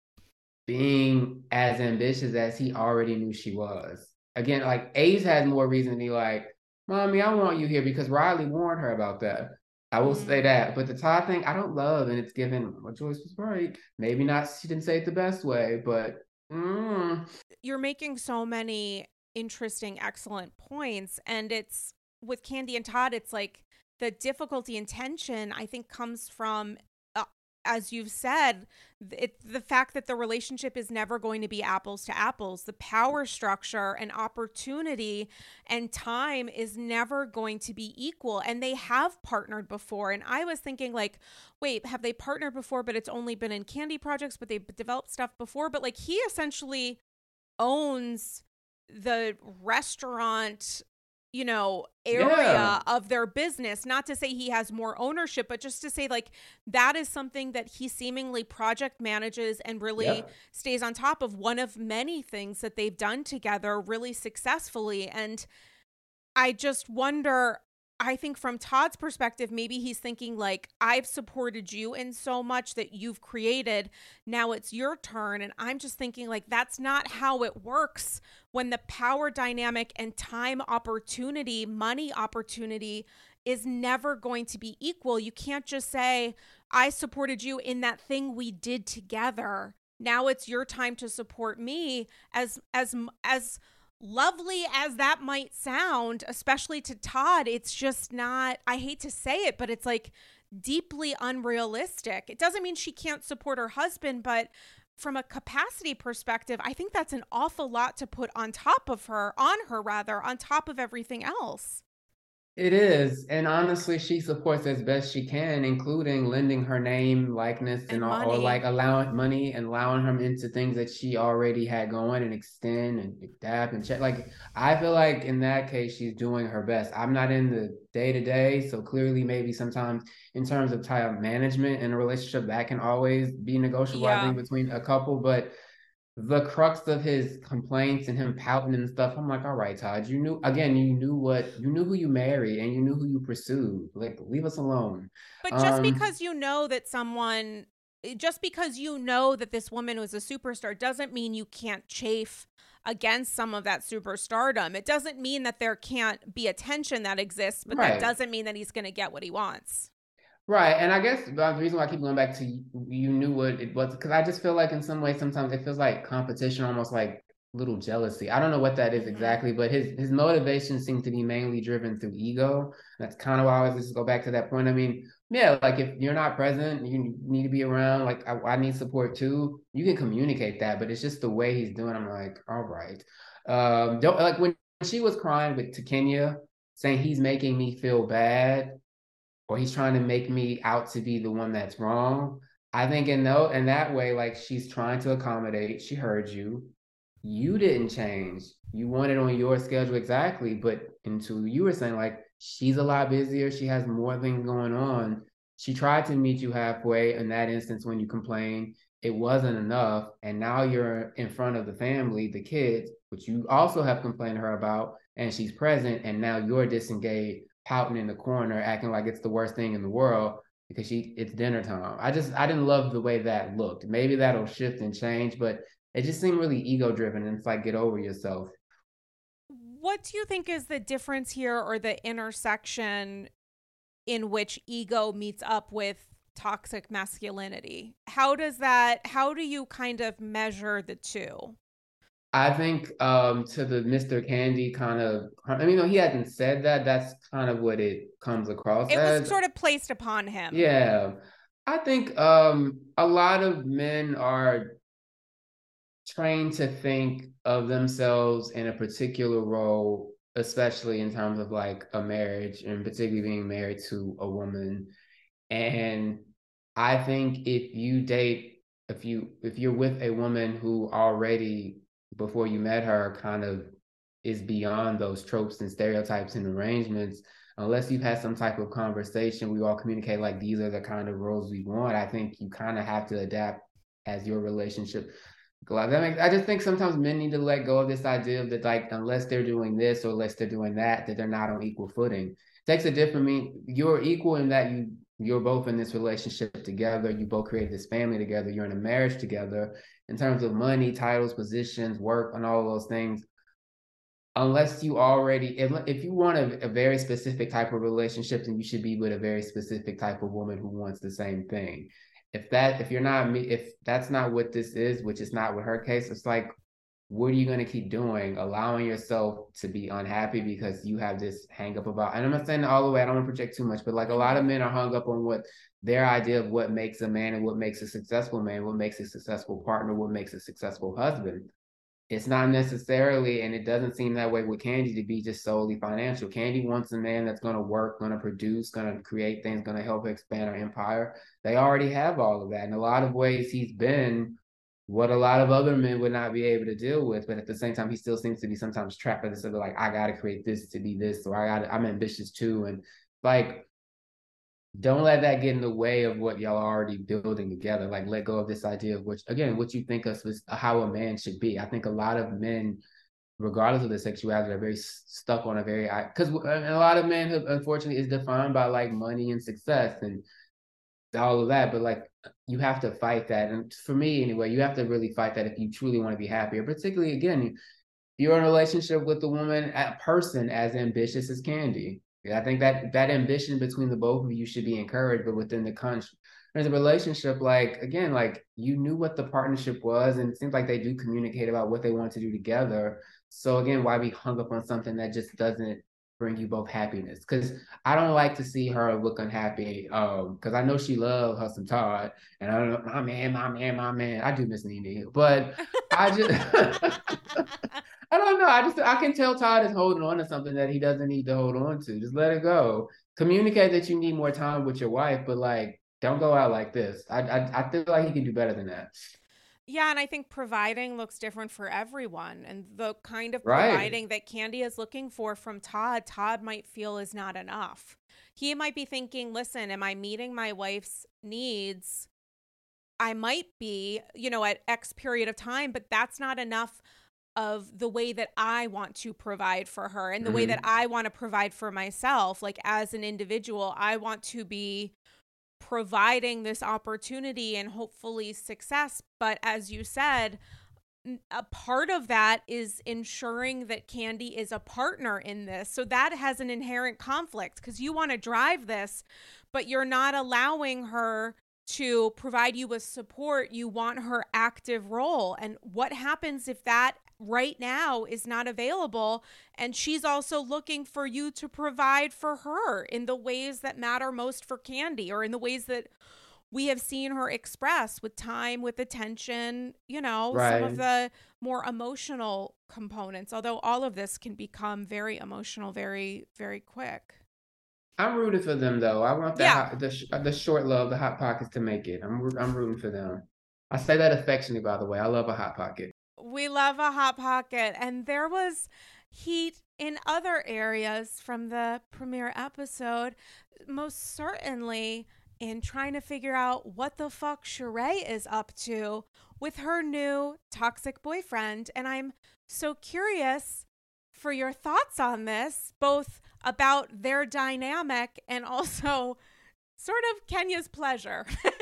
being as ambitious as he already knew she was. Again, like Ace has more reason to be like, Mommy, I want you here because Riley warned her about that. I will say Mm. that. But the Todd thing, I don't love, and it's given well, Joyce was right. Maybe not she didn't say it the best way, but mm, you're making so many interesting, excellent points. And it's with Kandi and Todd, it's like the difficulty and tension, I think, comes from, as you've said, it, the fact that the relationship is never going to be apples to apples. The power structure and opportunity and time is never going to be equal. And they have partnered before. And I was thinking, like, wait, have they partnered before, but it's only been in Kandi projects, but they've developed stuff before? But like, he essentially owns the restaurant you know area Yeah. of their business not to say he has more ownership but just to say like that is something that he seemingly project manages and really Yep. stays on top of one of many things that they've done together really successfully and i just wonder I think from Todd's perspective, maybe he's thinking like, I've supported you in so much that you've created. Now it's your turn. And I'm just thinking like, that's not how it works when the power dynamic and time opportunity, money opportunity is never going to be equal. You can't just say, I supported you in that thing we did together. Now it's your time to support me as as as lovely as that might sound, especially to Todd, it's just not I hate to say it, but it's like deeply unrealistic. It doesn't mean she can't support her husband, but from a capacity perspective, I think that's an awful lot to put on top of her, on her rather, on top of everything else. It is. And honestly, she supports as best she can, including lending her name, likeness, and, and all, or like allowing money and allowing her into things that she already had going and extend and adapt and check. Like, I feel like in that case, she's doing her best. I'm not in the day to day. So clearly, maybe sometimes in terms of time management in a relationship, that can always be negotiable, yeah. I think, between a couple. But the crux of his complaints and him pouting and stuff. I'm like, all right, Todd, you knew again, you knew what you knew who you married and you knew who you pursued. Like, leave us alone. But just um, because you know that someone eh, just because you know that this woman was a superstar doesn't mean you can't chafe against some of that superstardom. It doesn't mean that there can't be attention that exists, but right. that doesn't mean that he's going to get what he wants. Right. And I guess the reason why I keep going back to you knew what it was because I just feel like in some ways sometimes it feels like competition, almost like little jealousy. I don't know what that is mm-hmm. exactly, but his his motivation seems to be mainly driven through ego. That's kind of why I always just go back to that point. I mean, yeah, like if you're not present, you need to be around. Like I, I need support too. You can communicate that, but it's just the way he's doing. I'm like, all right. Um, don't like when she was crying with to Kenya, saying he's making me feel bad or he's trying to make me out to be the one that's wrong. I think in in that way, like she's trying to accommodate. She heard you. You didn't change. You wanted on your schedule exactly, but until you were saying like she's a lot busier, she has more things going on. She tried to meet you halfway in that instance when you complained. It wasn't enough. And now you're in front of the family, the kids, which you also have complained to her about, and she's present, and now you're disengaged pouting in the corner, acting like it's the worst thing in the world because she it's dinner time. I just I didn't love the way that looked. Maybe that'll shift and change, but it just seemed really ego driven and it's like get over yourself. What do you think is the difference here or the intersection in which ego meets up with toxic masculinity? How does that how do you kind of measure the two? I think um, to the Mr. Kandi kind of, I mean, no, he hasn't said that. That's kind of what it comes across it as. was sort of placed upon him. Yeah. I think um, a lot of men are trained to think of themselves in a particular role, especially in terms of like a marriage and particularly being married to a woman. And I think if you date, if you if you're with a woman who already before you met her kind of is beyond those tropes and stereotypes and arrangements. Unless you've had some type of conversation we all communicate like these are the kind of roles we want. I think you kind of have to adapt as your relationship that makes, i just think sometimes men need to let go of this idea of that like unless they're doing this or unless they're doing that that they're not on equal footing. It takes a different mean you're equal in that you you're both in this relationship together you both created this family together you're in a marriage together in terms of money, titles, positions, work, and all those things, unless you already, if, if you want a, a, very specific type of relationship, then you should be with a very specific type of woman who wants the same thing. If that, if you're not me, if that's not what this is, which is not with her case, it's like, what are you going to keep doing? Allowing yourself to be unhappy because you have this hang up about, and I'm not saying all the way, I don't want to project too much, but like a lot of men are hung up on what their idea of what makes a man and what makes a successful man, what makes a successful partner, what makes a successful husband. It's not necessarily, and it doesn't seem that way with Kandi to be just solely financial. Kandi wants a man that's going to work, going to produce, going to create things, going to help expand our empire. They already have all of that. In a lot of ways, he's been what a lot of other men would not be able to deal with. But at the same time, he still seems to be sometimes trapped by this of like, I got to create this to be this, or I gotta, I'm ambitious too. And like, don't let that get in the way of what y'all are already building together. Like let go of this idea of which again, what you think of how a man should be. I think a lot of men, regardless of their sexuality, are very stuck on a very because uh, a lot of men, unfortunately, is defined by like money and success and all of that. But like you have to fight that, and for me anyway, you have to really fight that if you truly want to be happier. Particularly again, you're in a relationship with a woman, a person as ambitious as Kandi. I think that that ambition between the both of you should be encouraged, but within the country. There's a relationship, like again, like you knew what the partnership was, and it seems like they do communicate about what they want to do together. So again, why be hung up on something that just doesn't bring you both happiness because I don't like to see her look unhappy. Um, because I know she loves her Todd, and I don't my man, my man, my man. I do miss Nene, but I just I don't know. I just I can tell Todd is holding on to something that he doesn't need to hold on to. Just let it go. Communicate that you need more time with your wife, but like don't go out like this. I I, I feel like he can do better than that. Yeah, and I think providing looks different for everyone. And the kind of Right. providing that Kandi is looking for from Todd, Todd might feel is not enough. He might be thinking, listen, am I meeting my wife's needs? I might be, you know, at X period of time, but that's not enough of the way that I want to provide for her and the way Mhm. that I want to provide for myself. Like as an individual, I want to be providing this opportunity and hopefully success. But as you said, a part of that is ensuring that Kandi is a partner in this. So that has an inherent conflict because you want to drive this, but you're not allowing her to provide you with support. You want her active role. And what happens if that right now is not available and she's also looking for you to provide for her in the ways that matter most for Kandi or in the ways that we have seen her express with time, with attention, you know, some of the more emotional components. Although all of this can become very emotional very, very quick. I'm rooting for them though. I want the Yeah. hot, the sh- uh, the short love, the hot pockets to make it. I'm I'm rooting for them. I say that affectionately, by the way. I love a hot pocket. We love a hot pocket. And there was heat in other areas from the premiere episode, most certainly in trying to figure out what the fuck Sheree is up to with her new toxic boyfriend. And I'm so curious for your thoughts on this, both about their dynamic and also sort of Kenya's pleasure.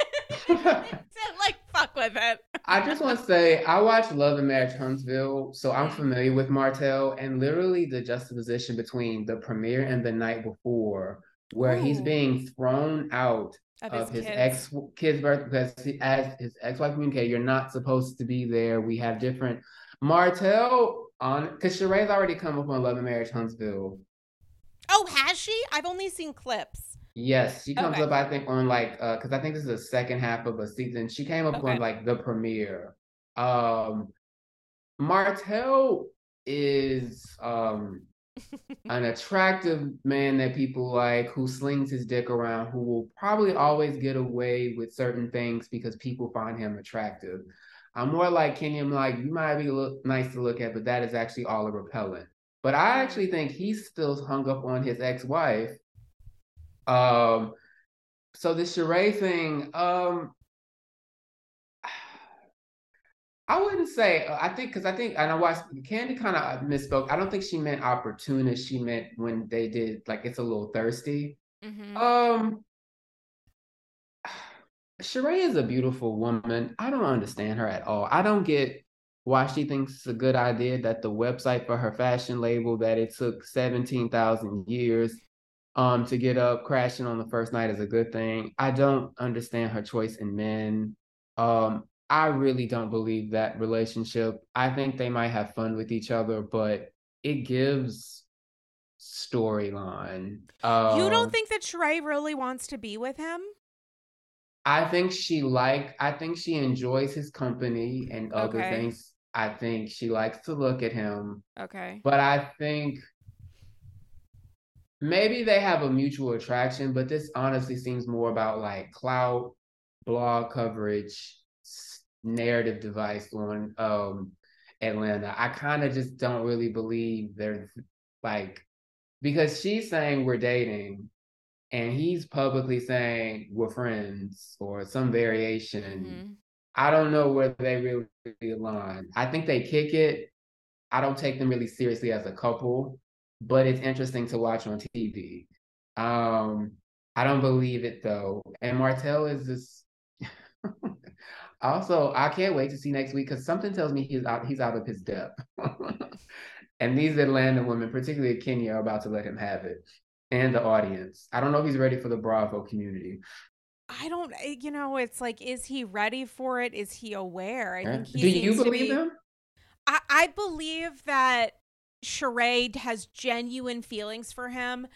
like fuck with it. I just want to say I watched Love and Marriage Huntsville, so I'm familiar with Martell and literally the juxtaposition between the premiere and the night before, where he's being thrown out Of of his his ex kid's birth because he, as his ex-wife communicated, you're not supposed to be there. We have different Martell on because Sheree's already come up on Love and Marriage Huntsville. Oh, has she? I've only seen clips. Yes, she comes Okay. up, I think, on like uh because I think this is the second half of a season. She came up Okay. on like the premiere. Um Martell is um an attractive man that people like who slings his dick around, who will probably always get away with certain things because people find him attractive. I'm more like Kenny, I'm like, you might be look nice to look at, but that is actually all a repellent. But I actually think he's still hung up on his ex-wife. Um, so the Sheree thing, um, I wouldn't say. uh, I think because I think and I watched Kandi kind of misspoke. I don't think she meant opportunist. She meant when they did like it's a little thirsty. Mm-hmm. Um, Sheree is a beautiful woman. I don't understand her at all. I don't get why she thinks it's a good idea that the website for her fashion label that it took 17,000 years um to get up crashing on the first night is a good thing. I don't understand her choice in men. Um I really don't believe that relationship. I think they might have fun with each other, but it gives storyline. Um, you don't think that Sheree really wants to be with him? I think she like I think she enjoys his company and other Okay. things. I think she likes to look at him, Okay. but I think maybe they have a mutual attraction, but this honestly seems more about like clout, blog coverage, narrative device on um Atlanta. I kind of just don't really believe they're like because she's saying we're dating and he's publicly saying we're friends or some variation. Mhm. I don't know where they really align. I think they kick it. I don't take them really seriously as a couple, but it's interesting to watch on TV. Um, I don't believe it though. And Martell is this. also, I can't wait to see next week because something tells me he's out. He's out of his depth. and these Atlanta women, particularly Kenya, are about to let him have it. and the audience. I don't know if he's ready for the Bravo community. I don't, eh, you know, it's like, is he ready for it? Is he aware? I think he Do you believe be- him? I, I believe that Sheree has genuine feelings for him.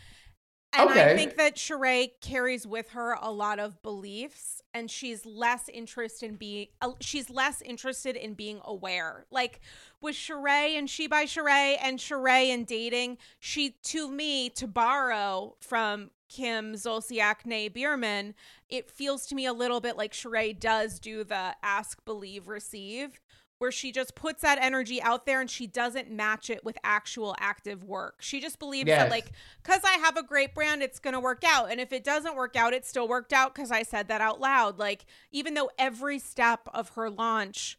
And I think that Sheree carries with her a lot of beliefs and she's less interested in being uh, she's less interested in being aware. Like with Sheree and She by Sheree and Sheree and dating, she to me to borrow from Kim Zolciak Nay Biermann, it feels to me a little bit like Sheree does do the ask, believe, receive where she just puts that energy out there and she doesn't match it with actual active work. She just believes that like cuz I have a great brand it's going to work out and if it doesn't work out it still worked out cuz I said that out loud. Like even though every step of her launch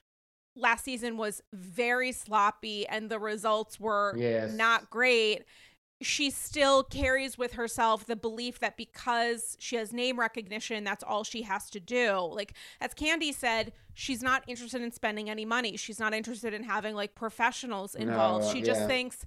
last season was very sloppy and the results were Yes. not great, she still carries with herself the belief that because she has name recognition, that's all she has to do. Like, as Kandi said, she's not interested in spending any money. She's not interested in having like professionals involved. No, she just thinks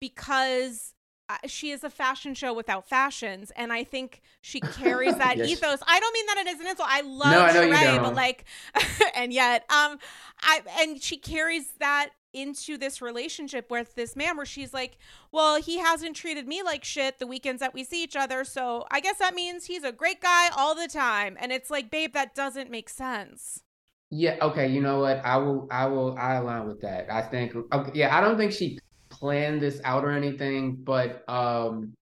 because uh, she is a fashion show without fashions, and I think she carries that Yes. ethos. I don't mean that it is an insult. I love No, I know you Sheree, but like, and yet, um, I and she carries that into this relationship with this man where she's like, well, he hasn't treated me like shit the weekends that we see each other, so I guess that means he's a great guy all the time. And it's like, babe, that doesn't make sense. Yeah, okay, you know what? I will I will I align with that. I think okay, yeah, I don't think she planned this out or anything, but um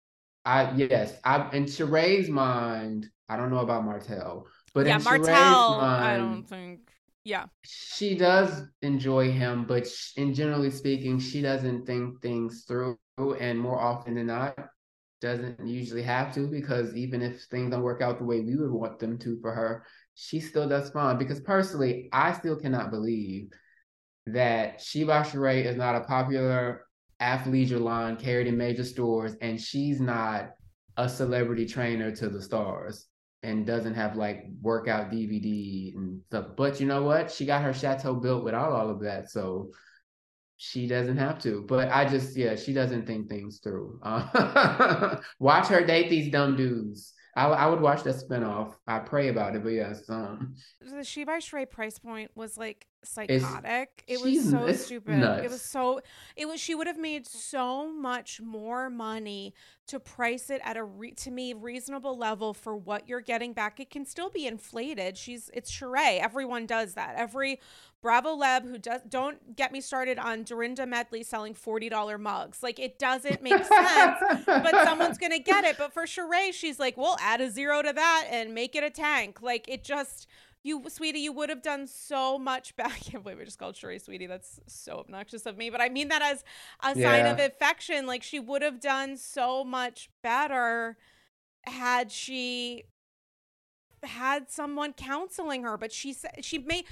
I yes, I in Sheree's mind, I don't know about Martell, but yeah, in Martell, Sheree's I don't think. Yeah. she does enjoy him, but in generally speaking, she doesn't think things through, and more often than not, doesn't usually have to because even if things don't work out the way we would want them to for her, she still does fine. Because personally, I still cannot believe that She by Sheree is not a popular athleisure line carried in major stores, and she's not a celebrity trainer to the stars and doesn't have like workout DVD and stuff. But you know what? She got her chateau built without all of that. So she doesn't have to. But I just, yeah, she doesn't think things through. Uh, watch her date these dumb dudes. I, I would watch that spinoff. I pray about it, but yes, um, The She by Sheree price point was like psychotic. it was so stupid. It was so it was she would have made so much more money to price it at a re- to me reasonable level for what you're getting back. It can still be inflated. She's it's Sheree. Everyone does that. Every Bravo Leb who does don't get me started on Dorinda Medley selling $40 mugs. Like it doesn't make sense, but someone's going to get it. But for Sheree, she's like, "We'll add a zero to that and make it a tank." Like it just you, sweetie, you would have done so much better. I can't believe I just called Sheree sweetie. That's so obnoxious of me. But I mean that as a sign of affection. Like she would have done so much better had she had someone counseling her. But she said she made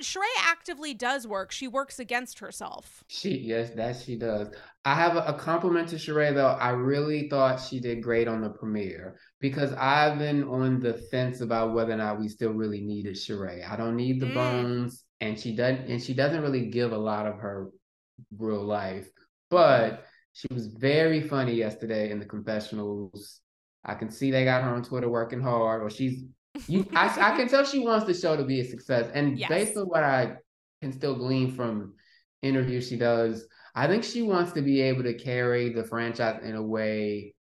Sheree actively does work. She works against herself. She yes, that she does. I have a, a compliment to Sheree though. I really thought she did great on the premiere because I've been on the fence about whether or not we still really needed Sheree. I don't need the Mm. bones, and she doesn't, and she doesn't really give a lot of her real life. But she was very funny yesterday in the confessionals. I can see they got her on Twitter working hard, or she's you. I, I can tell she wants the show to be a success, and Yes. based on what I can still glean from interviews she does, I think she wants to be able to carry the franchise in a way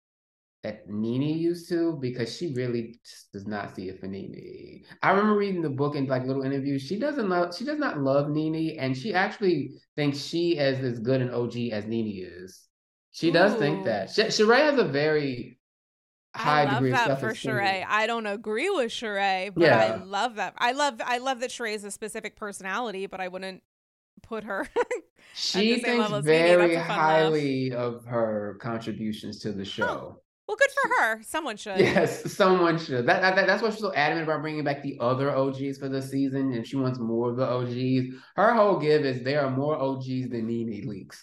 that Nene used to because she really just does not see it for Nene. I remember reading the book in like little interviews. She doesn't love she does not love Nene and she actually thinks she is as good an OG as Nene is. She does think that. Sh- Sheree has a very high I love that for. Sheree. I don't agree with Sheree, but Yeah. I love that. I love I love that Sheree is a specific personality, but I wouldn't put her. She the same thinks very a fun laugh. highly of her contributions to the oh, show. well, good for her. Someone should. Yes, someone should. That, that that's why she's so adamant about bringing back the other OGs for the season, and she wants more of the OGs. Her whole give is there are more OGs than Nene Leakes.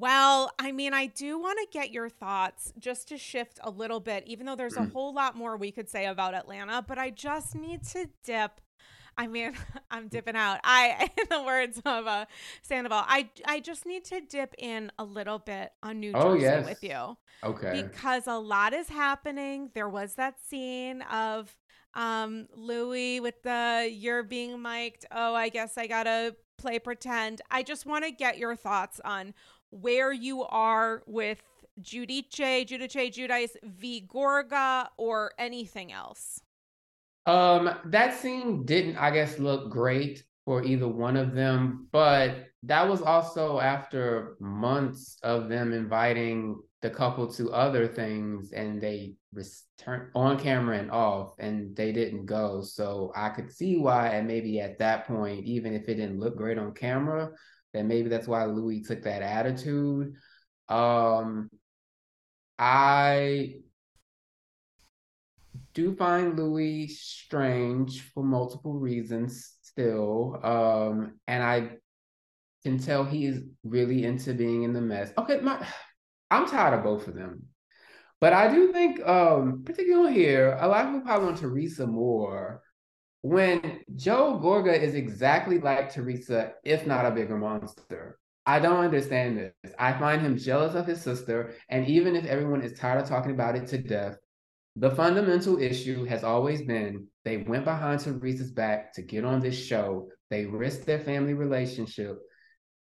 Well, I mean, I do want to get your thoughts just to shift a little bit, even though there's a whole lot more we could say about Atlanta, but I just need to dip. I mean, I'm dipping out. I, in the words of uh, Sandoval, I, I just need to dip in a little bit on New Jersey Oh, yes. with you Okay. because a lot is happening. There was that scene of um Louis with the you're being mic'd. Oh, I guess I gotta play pretend. I just want to get your thoughts on where you are with Giudice, Giudice, Giudice v Gorga or anything else. Um, that scene didn't, I guess, look great for either one of them, but that was also after months of them inviting the couple to other things and they returned on camera and off and they didn't go. So I could see why, and maybe at that point, even if it didn't look great on camera, then maybe that's why Louis took that attitude. Um, I do find Louis strange for multiple reasons still. Um, and I can tell he is really into being in the mess. Okay, my I'm tired of both of them. But I do think, um, particularly here, a lot of people probably want Teresa more. When Joe Gorga is exactly like Teresa, if not a bigger monster. I don't understand this. I find him jealous of his sister, and even if everyone is tired of talking about it to death, the fundamental issue has always been they went behind Teresa's back to get on this show. They risked their family relationship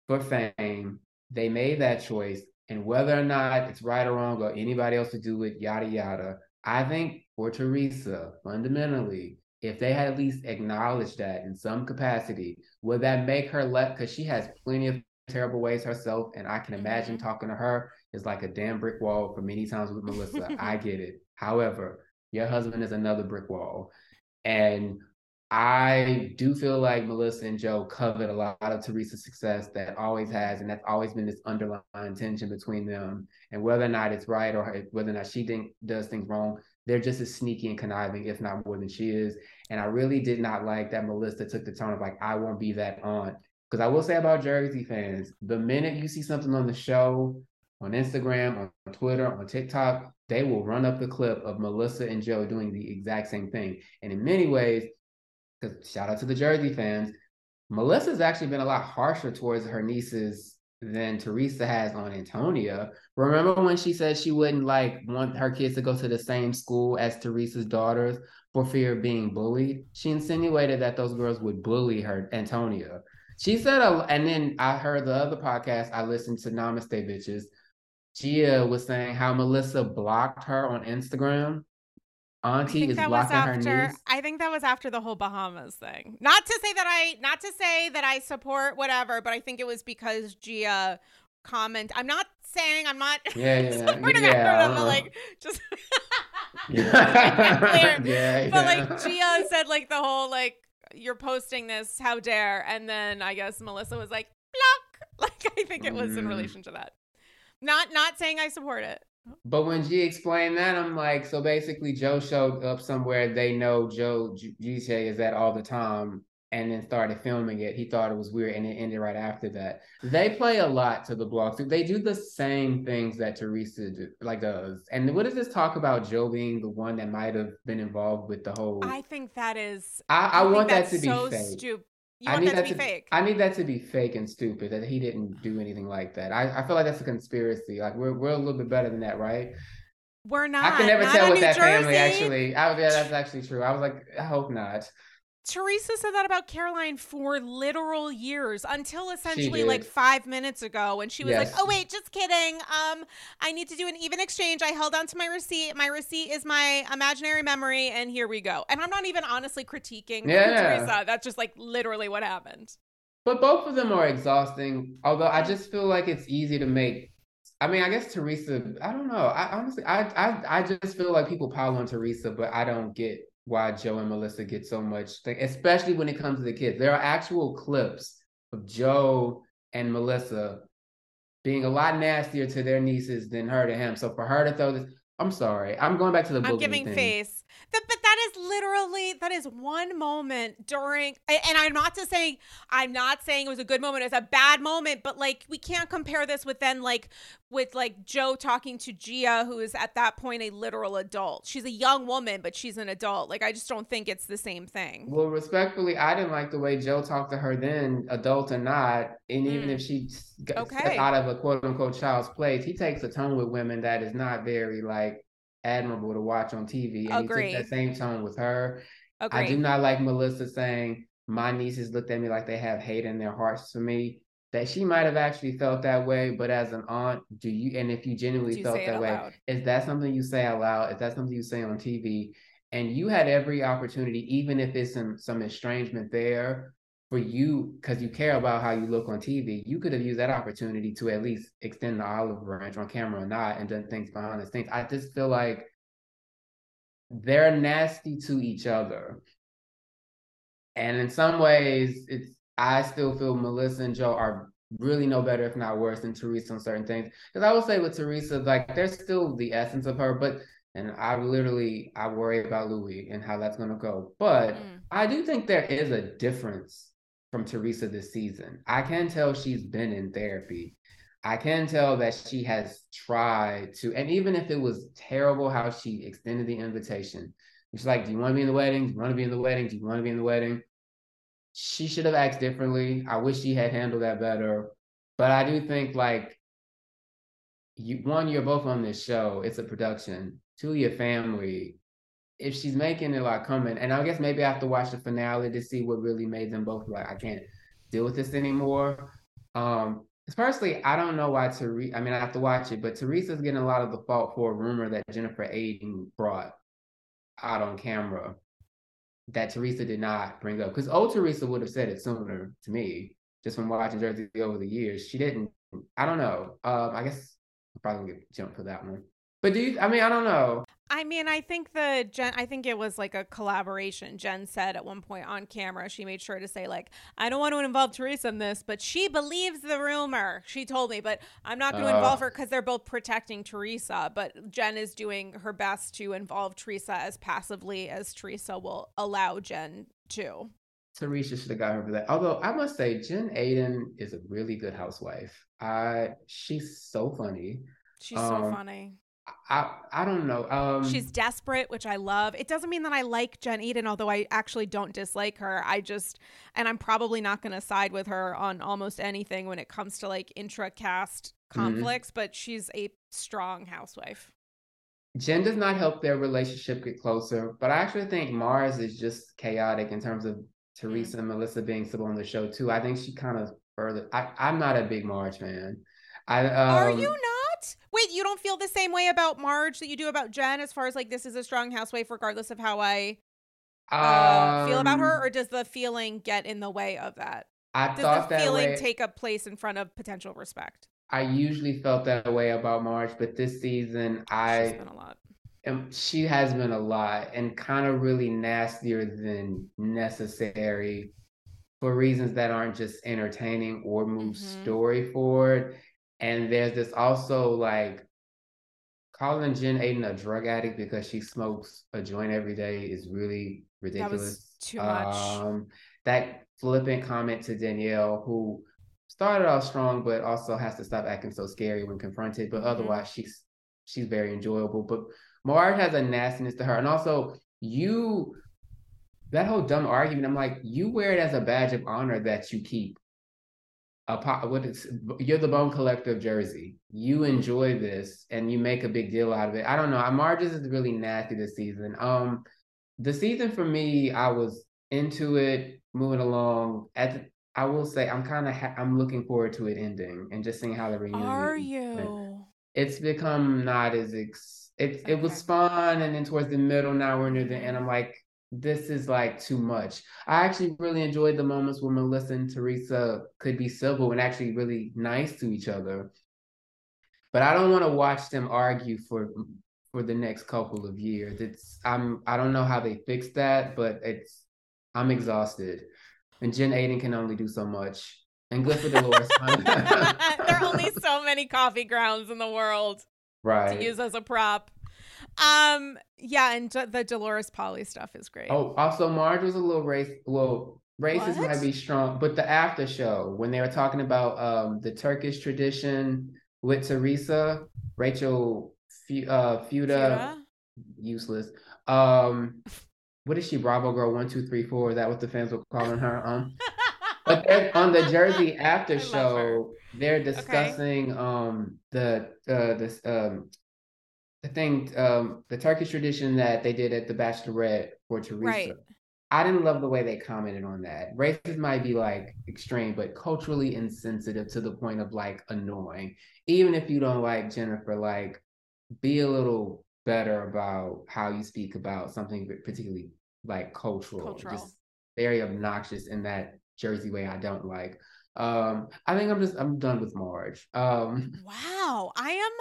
for fame. They made that choice. And whether or not it's right or wrong or anybody else to do it, yada, yada, I think for Teresa, fundamentally, if they had at least acknowledged that in some capacity, would that make her let, because she has plenty of terrible ways herself. And I can imagine mm-hmm. talking to her is like a damn brick wall for many times with Melissa. I get it. However, your husband is another brick wall. And I do feel like Melissa and Joe covet a lot of Teresa's success that always has, and that's always been this underlying tension between them. And whether or not it's right or whether or not she think, does things wrong, they're just as sneaky and conniving, if not more than she is. And I really did not like that Melissa took the tone of like, I won't be that aunt. Because I will say about Jersey fans, the minute you see something on the show, on Instagram, on Twitter, on TikTok, they will run up the clip of Melissa and Joe doing the exact same thing. And in many ways, because shout out to the Jersey fans, Melissa's actually been a lot harsher towards her nieces than Teresa has on Antonia. Remember when she said she wouldn't like want her kids to go to the same school as Teresa's daughters for fear of being bullied? She insinuated that those girls would bully her Antonia. She said, uh, and then I heard the other podcast I listened to Namaste Bitches. Gia was saying how Melissa blocked her on Instagram Auntie is blocking after, her niece. I think that was after the whole Bahamas thing. Not to say that I, not to say that I support whatever, but I think it was because Gia comment. I'm not saying I'm not. Yeah, yeah, yeah. yeah but like just. yeah, yeah, But like Gia said, like the whole like you're posting this, how dare, and then I guess Melissa was like block. Like I think it was mm. in relation to that. Not not saying I support it. But when G explained that, I'm like, so basically, Joe showed up somewhere they know Joe G is at all the time, and then started filming it. He thought it was weird, and it ended right after that. They play a lot to the blog. They do the same things that Teresa do, like does. And what does this talk about Joe being the one that might have been involved with the whole? I think that is. I, I, I want that to be so. Stupid. I need that, that to be fake. I need that to be fake and stupid. That he didn't do anything like that. I, I feel like that's a conspiracy. Like we're we're a little bit better than that, right? We're not. I can never not tell with New that Jersey. family. Actually, I, yeah, that's actually true. I was like, I hope not. Teresa said that about Caroline for literal years until essentially like five minutes ago when she was yes. like, "Oh wait, just kidding. Um, I need to do an even exchange. I held on to my receipt. My receipt is my imaginary memory, and here we go." And I'm not even honestly critiquing yeah. Teresa. That's just like literally what happened. But both of them are exhausting. Although I just feel like it's easy to make. I mean, I guess Teresa. I don't know. I honestly, I, I, I just feel like people pile on Teresa, but I don't get why Joe and Melissa get so much, especially when it comes to the kids. There are actual clips of Joe and Melissa being a lot nastier to their nieces than her to him. So for her to throw this, I'm sorry. I'm going back to the. I'm giving thing. face. But that is literally that is one moment during, and I'm not to say I'm not saying it was a good moment. It's a bad moment, but like we can't compare this with then like with like Joe talking to Gia, who is at that point a literal adult. She's a young woman, but she's an adult. Like I just don't think it's the same thing. Well, respectfully, I didn't like the way Joe talked to her then, adult or not, and even mm. if she okay. out of a quote unquote child's place, he takes a tone with women that is not very like admirable to watch on TV. And Agreed. he took that same tone with her. Agreed. I do not like Melissa saying my nieces looked at me like they have hate in their hearts for me that she might have actually felt that way, but as an aunt, do you and if you genuinely you felt that way, loud? is that something you say out loud? Is that something you say on TV? And you had every opportunity, even if it's some some estrangement there, for you because you care about how you look on TV, you could have used that opportunity to at least extend the olive branch on camera or not and done things behind the scenes. I just feel like they're nasty to each other. And in some ways, it's I still feel Melissa and Joe are really no better, if not worse, than Teresa on certain things. Because I will say with Teresa, like there's still the essence of her, but and I literally I worry about Luis and how that's gonna go. But mm. I do think there is a difference from Teresa this season. I can tell she's been in therapy. I can tell that she has tried to, and even if it was terrible how she extended the invitation, she's like, Do you want to be in the wedding? Do you want to be in the wedding? Do you want to be in the wedding? she should have acted differently. I wish she had handled that better. But I do think like you one, you're both on this show. It's a production. Two, your family. If she's making it like coming, and I guess maybe I have to watch the finale to see what really made them both like, I can't deal with this anymore. Um, personally, I don't know why Teresa. I mean, I have to watch it, but Teresa's getting a lot of the fault for a rumor that Jennifer Aydin brought out on camera that Teresa did not bring up. Because old Teresa would have said it sooner to me, just from watching Jersey over the years. She didn't. I don't know. Um, I guess I'll probably gonna get jump for that one. But do you? I mean, I don't know. I mean, I think the Jen. I think it was like a collaboration. Jen said at one point on camera, she made sure to say like, "I don't want to involve Teresa in this, but she believes the rumor." She told me, but I'm not going to involve her because they're both protecting Teresa. But Jen is doing her best to involve Teresa as passively as Teresa will allow Jen to. Teresa should have got her for that. Although I must say, Jen Aydin is a really good housewife. I she's so funny. She's um, so funny. I I don't know. Um, She's desperate, which I love. It doesn't mean that I like Jen Aydin, although I actually don't dislike her. I just, and I'm probably not going to side with her on almost anything when it comes to like intra cast Mm-hmm. conflicts, but she's a strong housewife. Jen does not help their relationship get closer, but I actually think Mars is just chaotic in terms of Teresa and Melissa being still on the show too. I think she kind of further. I, I'm not a big Marge fan. I um, Are you not? Wait, you don't feel the same way about Marge that you do about Jen as far as like this is a strong housewife, regardless of how I uh, feel about her, um, or does the feeling get in the way of that? I Does thought the feeling way. take a place in front of potential respect? I usually felt that way about Marge, but this season She's I been a lot. am, she has been a lot and kind of really nastier than necessary for reasons that aren't just entertaining or move Mhm. story forward. And there's this also like calling Jen Aydin a drug addict because she smokes a joint every day is really That ridiculous. was too much. Um, that flippant comment to Danielle, who started off strong, but also has to stop acting so scary when confronted. But Mhm. otherwise, she's she's very enjoyable. But Marge has a nastiness to her, and also you. That whole dumb argument, I'm like, you wear it as a badge of honor that you keep what is you're the bone collector of Jersey. You enjoy this and you make a big deal out of it. I don't know. Marge's is really nasty this season. Um, the season for me, I was into it, moving along. At the, I will say, I'm kind of ha- I'm looking forward to it ending and just seeing how the reunion. Are you? It's become not as ex. It it was fun, and then towards the middle, now we're near the end. I'm like, this is like too much. I actually really enjoyed the moments where Melissa and Teresa could be civil and actually really nice to each other. But I don't want to watch them argue for for the next couple of years. It's I'm I don't know how they fix that, but it's I'm exhausted. And Jen Aydin can only do so much. And good for Dolores. there are only so many coffee grounds in the world right. to use as a prop. Um, yeah, and the Dolores Paulie stuff is great. Oh, also Marge was a little race. Well, racist What? might be strong, but the after show when they were talking about um the Turkish tradition with Teresa, Rachel, Fu- uh, Fuda, useless. Um, what is she? Bravo girl one two three four. Is that what the fans were calling her? Um, but on the Jersey after I love her. show, they're discussing um the uh this um the thing um the Turkish tradition that they did at the Bachelorette for Teresa. Right. I didn't love the way they commented on that. Racist might be like extreme, but culturally insensitive to the point of like annoying. Even if you don't like Jennifer, like be a little better about how you speak about something particularly like cultural. Cultural. Just very obnoxious in that Jersey way I don't like. Um, I think I'm just I'm done with Marge. Um, Wow, I am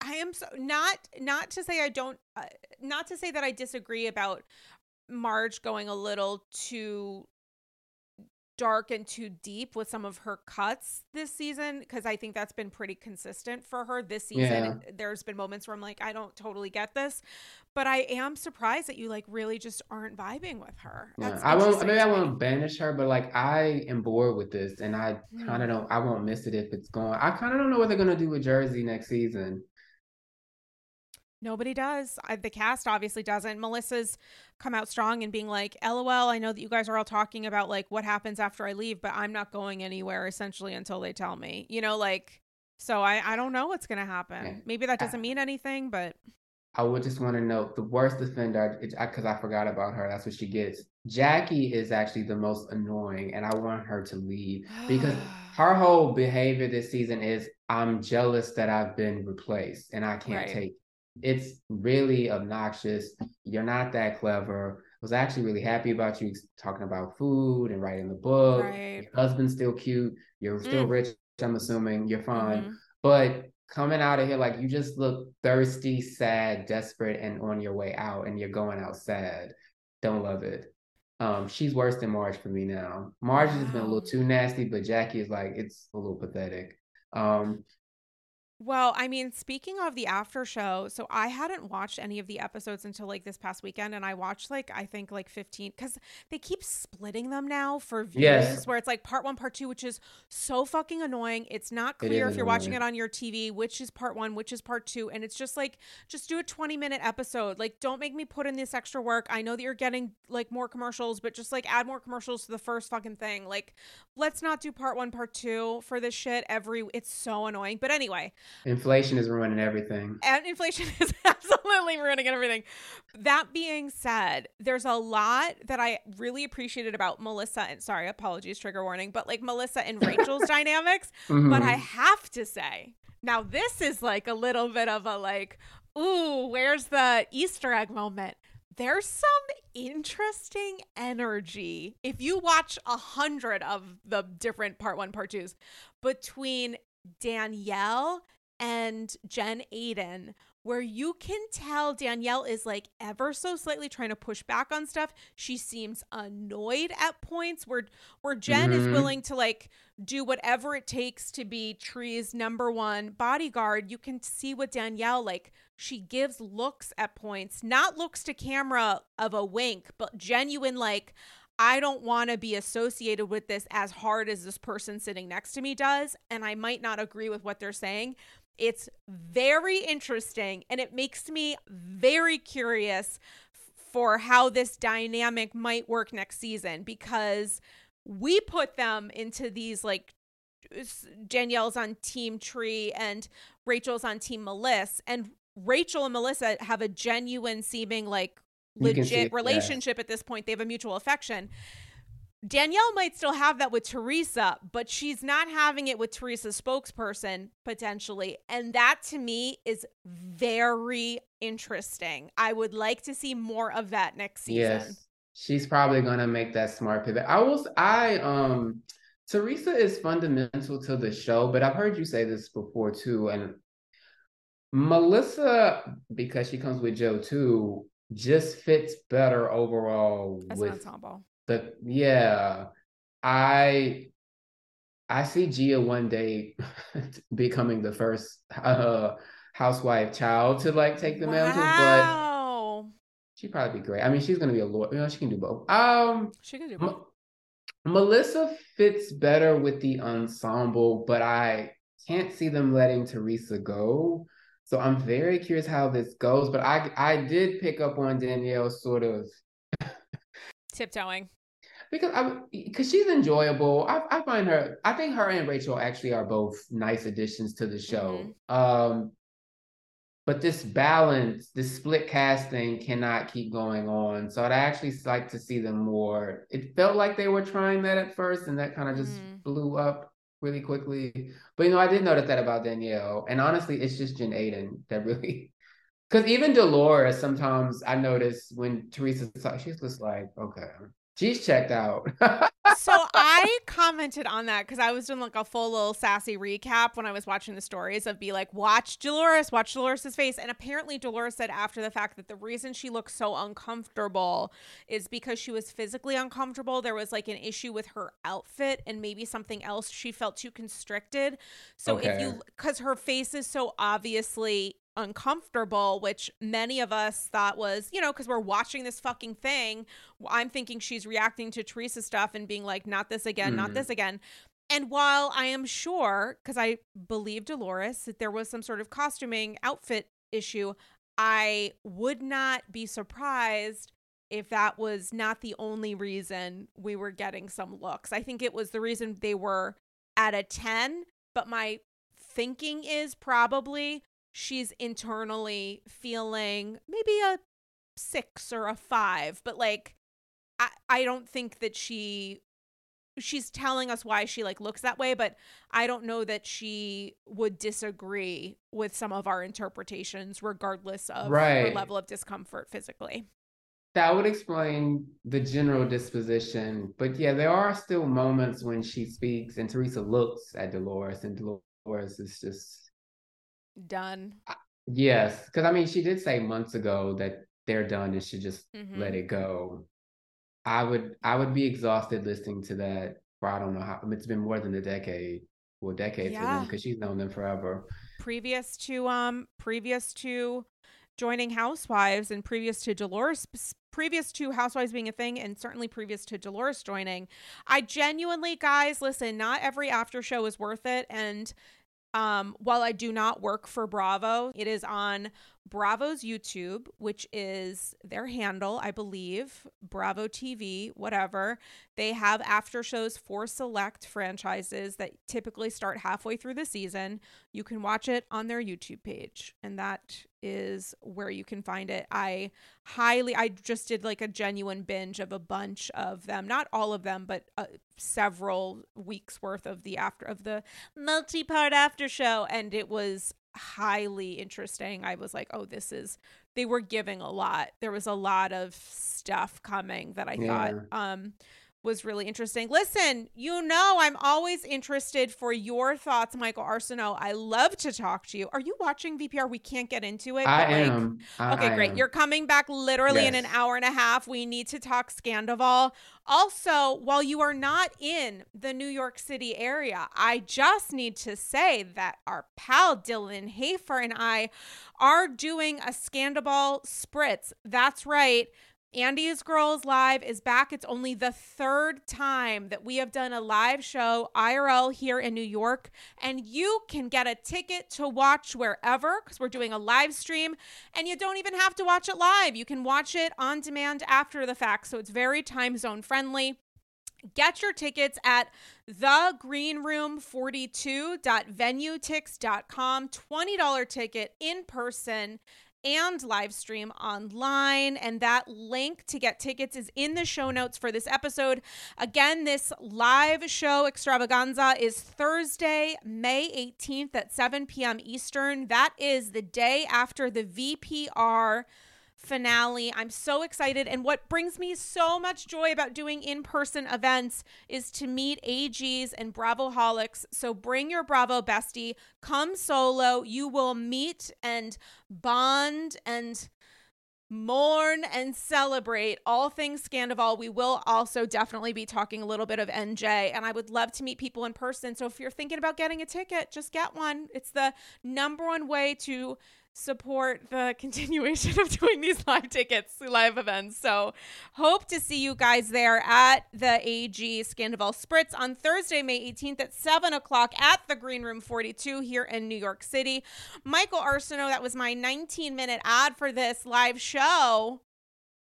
I am so not not to say I don't uh, not to say that I disagree about Marge going a little too dark and too deep with some of her cuts this season because I think that's been pretty consistent for her this season. There's been moments where I'm like I don't totally get this, but I am surprised that you like really just aren't vibing with her. yeah, I won't maybe I won't banish her, but like I am bored with this and I Hmm. kind of don't I won't miss it if it's going. I kind of don't know what they're gonna do with Jersey next season. Nobody does. I, the cast obviously doesn't. Melissa's come out strong and being like, "LOL, I know that you guys are all talking about like what happens after I leave, but I'm not going anywhere essentially until they tell me." You know, like so I I don't know what's going to happen. Yeah. Maybe that doesn't mean anything, but I would just want to note the worst offender because I forgot about her. That's what she gets. Jackie is actually the most annoying, and I want her to leave because her whole behavior this season is I'm jealous that I've been replaced and I can't Right. take. It's really obnoxious. You're not that clever. I was actually really happy about you talking about food and writing the book. Right. Your husband's still cute. You're still Mm. rich. I'm assuming you're fine. Mhm. But coming out of here, like you just look thirsty, sad, desperate, and on your way out, and you're going out sad. Don't love it. Um, she's worse than Marge for me now. Marge has been a little too nasty, but Jackie is like it's a little pathetic. Um, Well, I mean, speaking of the after show, so I hadn't watched any of the episodes until like this past weekend, and I watched like I think like 15 because they keep splitting them now for views Yes. where it's like part one, part two, which is so fucking annoying. It's not clear is if you're watching it on your TV, which is part one, which is part two, and it's just like just do a 20 minute episode. Like, don't make me put in this extra work. I know that you're getting like more commercials, but just like add more commercials to the first fucking thing. Like, let's not do part one, part two for this shit every. It's so annoying. But anyway, Inflation is ruining everything. and inflation is absolutely ruining everything. That being said, there's a lot that I really appreciated about Melissa and sorry, apologies, trigger warning, but like Melissa and Rachel's dynamics. But Mhm. I have to say, now this is like a little bit of a like, ooh, where's the Easter egg moment? There's some interesting energy. If you watch a hundred of the different part one, part twos between Danielle and Jen Aydin, where you can tell Danielle is like ever so slightly trying to push back on stuff. She seems annoyed at points where where Jen is Mhm. willing to like do whatever it takes to be Tre's number one bodyguard. You can see with Danielle like she gives looks at points, not looks to camera of a wink, but genuine like I don't want to be associated with this as hard as this person sitting next to me does. And I might not agree with what they're saying. It's very interesting and it makes me very curious for how this dynamic might work next season because we put them into these like Danielle's on team Tre and Rachel's on team Melissa and Rachel and Melissa have a genuine seeming like You can see legit relationship at this point. They have a mutual affection. Danielle might still have that with Teresa, but she's not having it with Teresa's spokesperson potentially. And that to me is very interesting. I would like to see more of that next season. Yes, she's probably gonna make that smart pivot. I was, I um, Teresa is fundamental to the show, but I've heard you say this before too. And Melissa, because she comes with Joe too, just fits better overall As an with ensemble. The yeah. I I see Gia one day becoming the first uh housewife child to like take the mantle, but Wow. she'd probably be great. I mean, she's gonna be a lawyer. You know, she can do both. Um, She could do M- both. Melissa fits better with the ensemble, but I can't see them letting Teresa go. So I'm very curious how this goes. But I I did pick up on Danielle sort of Tiptoeing. because I because she's enjoyable. I I find her. I think her and Rachel actually are both nice additions to the show. Um, but this balance, this split casting cannot keep going on. So I'd actually like to see them more. It felt like they were trying that at first, and that kind of just Mhm. blew up really quickly. But you know, I did notice that about Danielle, and honestly, it's just Jen Aydin that really. Because even Dolores, sometimes I notice when Teresa, she's just like, okay, she's checked out. so I commented on that because I was doing like a full little sassy recap when I was watching the stories of be like, watch Dolores, watch Dolores's face. And apparently Dolores said after the fact that the reason she looked so uncomfortable is because she was physically uncomfortable. There was like an issue with her outfit and maybe something else. She felt too constricted. So if you because her face is so obviously uncomfortable, which many of us thought was, you know, because we're watching this fucking thing. I'm thinking she's reacting to Teresa's stuff and being like, not this again, not Mhm. this again. And while I am sure, because I believe Dolores, that there was some sort of costuming outfit issue, I would not be surprised if that was not the only reason we were getting some looks. I think it was the reason they were at a 10, but my thinking is probably she's internally feeling maybe a six or a five, but like I, I don't think that she she's telling us why she like looks that way, but I don't know that she would disagree with some of our interpretations regardless of her Right. level of discomfort physically. That would explain the general disposition. But yeah, there are still moments when she speaks and Teresa looks at Dolores, and Dolores is just, Done. yes. Because I mean, she did say months ago that they're done and should just Mhm. let it go. I would I would be exhausted listening to that for I don't know how it's been more than a decade. Well, decades for them because she's known them forever. previous to um previous to joining Housewives and previous to Dolores previous to Housewives being a thing and certainly previous to Dolores joining. I genuinely guys, listen, not every after show is worth it and um, while I do not work for Bravo, it is on Bravo's YouTube, which is their handle, I believe, Bravo TV, whatever. They have after shows for select franchises that typically start halfway through the season. You can watch it on their YouTube page, and that is where you can find it. I highly, I just did like a genuine binge of a bunch of them, not all of them, but uh, several weeks worth of the after of the multi part after show, and it was highly interesting. I was like, oh, this is they were giving a lot. There was a lot of stuff coming that I yeah. thought um was really interesting. Listen, you know, I'm always interested for your thoughts, Michael Arceneaux. I love to talk to you. Are you watching VPR? We can't get into it. I like, am. I, okay, I great. Am. You're coming back literally yes. in an hour and a half. We need to talk Scandoval. Also, while you are not in the New York City area, I just need to say that our pal Dylan Hafer and I are doing a Scandoval spritz. That's right. Andy's Girls Live is back. It's only the third time that we have done a live show IRL here in New York, and you can get a ticket to watch wherever because we're doing a live stream, and you don't even have to watch it live. You can watch it on demand after the fact, so it's very time zone friendly. Get your tickets at thegreenroom42.venuetix.com. $20 ticket in person and live stream online. And that link to get tickets is in the show notes for this episode. Again, this live show extravaganza is Thursday, May 18th at 7 p.m. Eastern. That is the day after the VPR finale. I'm so excited. And what brings me so much joy about doing in person events is to meet AGs and Bravo holics. So bring your Bravo bestie, come solo. You will meet and bond and mourn and celebrate all things Scandoval. We will also definitely be talking a little bit of NJ, and I would love to meet people in person. So if you're thinking about getting a ticket, just get one. It's the number one way to support the continuation of doing these live tickets, live events. So hope to see you guys there at the AG Scandoval Spritz on Thursday, May 18th at 7 o'clock at the Green Room 42 here in New York City. Michael Arceneaux, that was my 19 minute ad for this live show.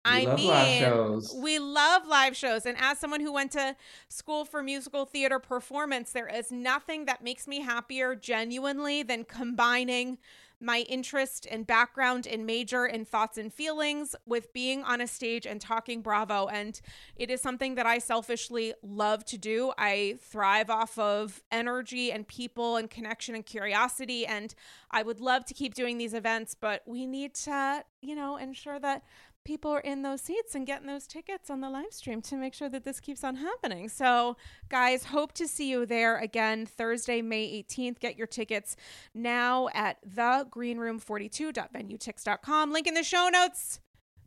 We I mean, we love live shows. And as someone who went to school for musical theater performance, there is nothing that makes me happier genuinely than combining my interest and background and major and thoughts and feelings with being on a stage and talking Bravo. And it is something that I selfishly love to do. I thrive off of energy and people and connection and curiosity. And I would love to keep doing these events, but we need to, you know, ensure that people are in those seats and getting those tickets on the live stream to make sure that this keeps on happening. So, guys, hope to see you there again Thursday, May 18th. Get your tickets now at thegreenroom42.venuetix.com. Link in the show notes.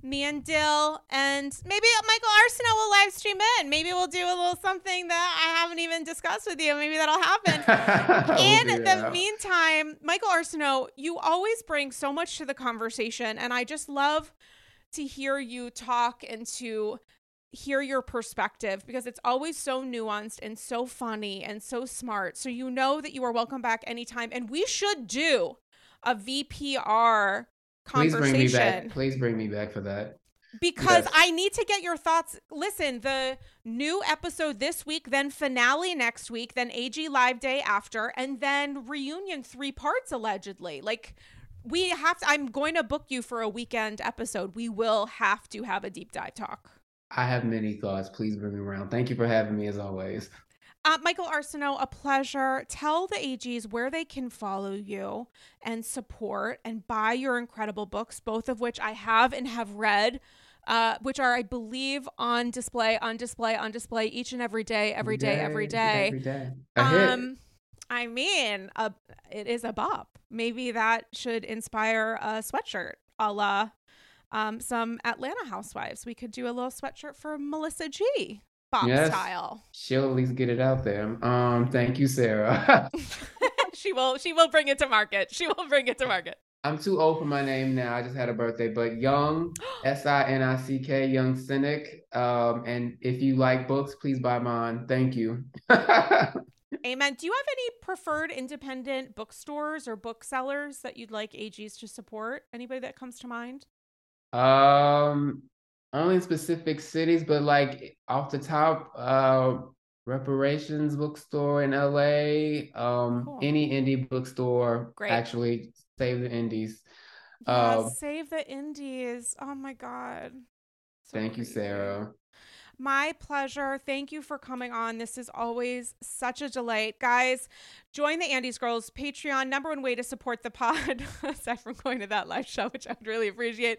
Me and Dill, and maybe Michael Arceneaux will live stream in. Maybe we'll do a little something that I haven't even discussed with you. Maybe that'll happen. in the meantime, Michael Arceneaux, you always bring so much to the conversation, and I just love to hear you talk and to hear your perspective because it's always so nuanced and so funny and so smart. So you know that you are welcome back anytime. And we should do a VPR conversation. Please bring me back. Please bring me back for that. Because yes. I need to get your thoughts. Listen, the new episode this week, then finale next week, then AG live day after, and then reunion three parts allegedly. Like we have to, I'm going to book you for a weekend episode. We will have to have a deep dive talk. I have many thoughts. Please bring me around. Thank you for having me as always. Uh, Michael Arceneaux, a pleasure. Tell the AGs where they can follow you and support and buy your incredible books, both of which I have and have read, uh, which are, I believe, on display, on display, on display each and every day, every day, every day. Every day. Um, I mean, a, it is a bop. Maybe that should inspire a sweatshirt a la um, some Atlanta housewives. We could do a little sweatshirt for Melissa G. Bop yes. style. She'll at least get it out there. Um, thank you, Sarah. she will she will bring it to market. She will bring it to market. I'm too old for my name now. I just had a birthday, but Young, S I N I C K, Young Sinick. Um, and if you like books, please buy mine. Thank you. Amen. Do you have any preferred independent bookstores or booksellers that you'd like AGs to support? Anybody that comes to mind? Um, only in specific cities, but like off the top, uh, Reparations bookstore in LA. Um, Cool. any indie bookstore. Great. Actually, save the indies. Yeah, Um, save the indies. Oh my god. So thank you. Sarah. My pleasure. Thank you for coming on. This is always such a delight. Guys, join the Andy's Girls Patreon, number one way to support the pod, aside from going to that live show, which I would really appreciate.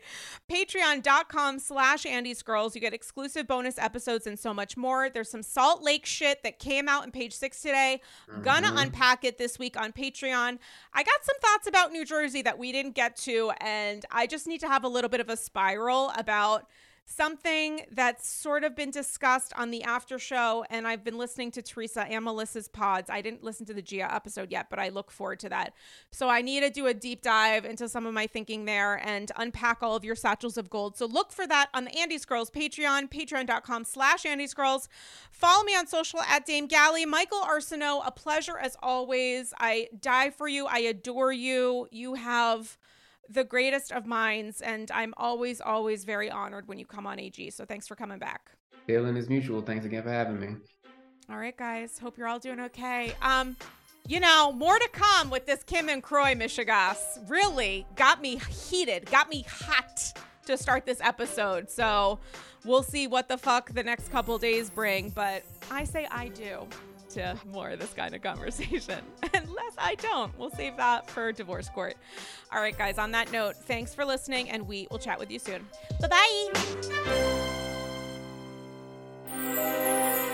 Patreon.com slash Andy's Girls. You get exclusive bonus episodes and so much more. There's some Salt Lake shit that came out in page six today. Gonna Mhm. unpack it this week on Patreon. I got some thoughts about New Jersey that we didn't get to, and I just need to have a little bit of a spiral about something that's sort of been discussed on the after show and i've been listening to teresa and melissa's pods. I didn't listen to the gia episode yet but i look forward to that. So i need to do a deep dive into some of my thinking there and unpack all of your satchels of gold. So look for that on the andy's girls patreon patreon.com slash andy's girls follow me on social at dame galli. Michael Arceneaux a pleasure as always. I die for you. I adore you. You have the greatest of minds and i'm always always very honored when you come on ag so thanks for coming back. Feeling is mutual. Thanks again for having me. all right guys. Hope you're all doing okay. Um you know more to come with this kim and Kroy mishegas. Really got me heated got me hot to start this episode. So we'll see what the fuck the next couple days bring but i say i do to more of this kind of conversation. Unless i don't we'll save that for divorce court. All right guys on that note thanks for listening and we will chat with you soon. Bye bye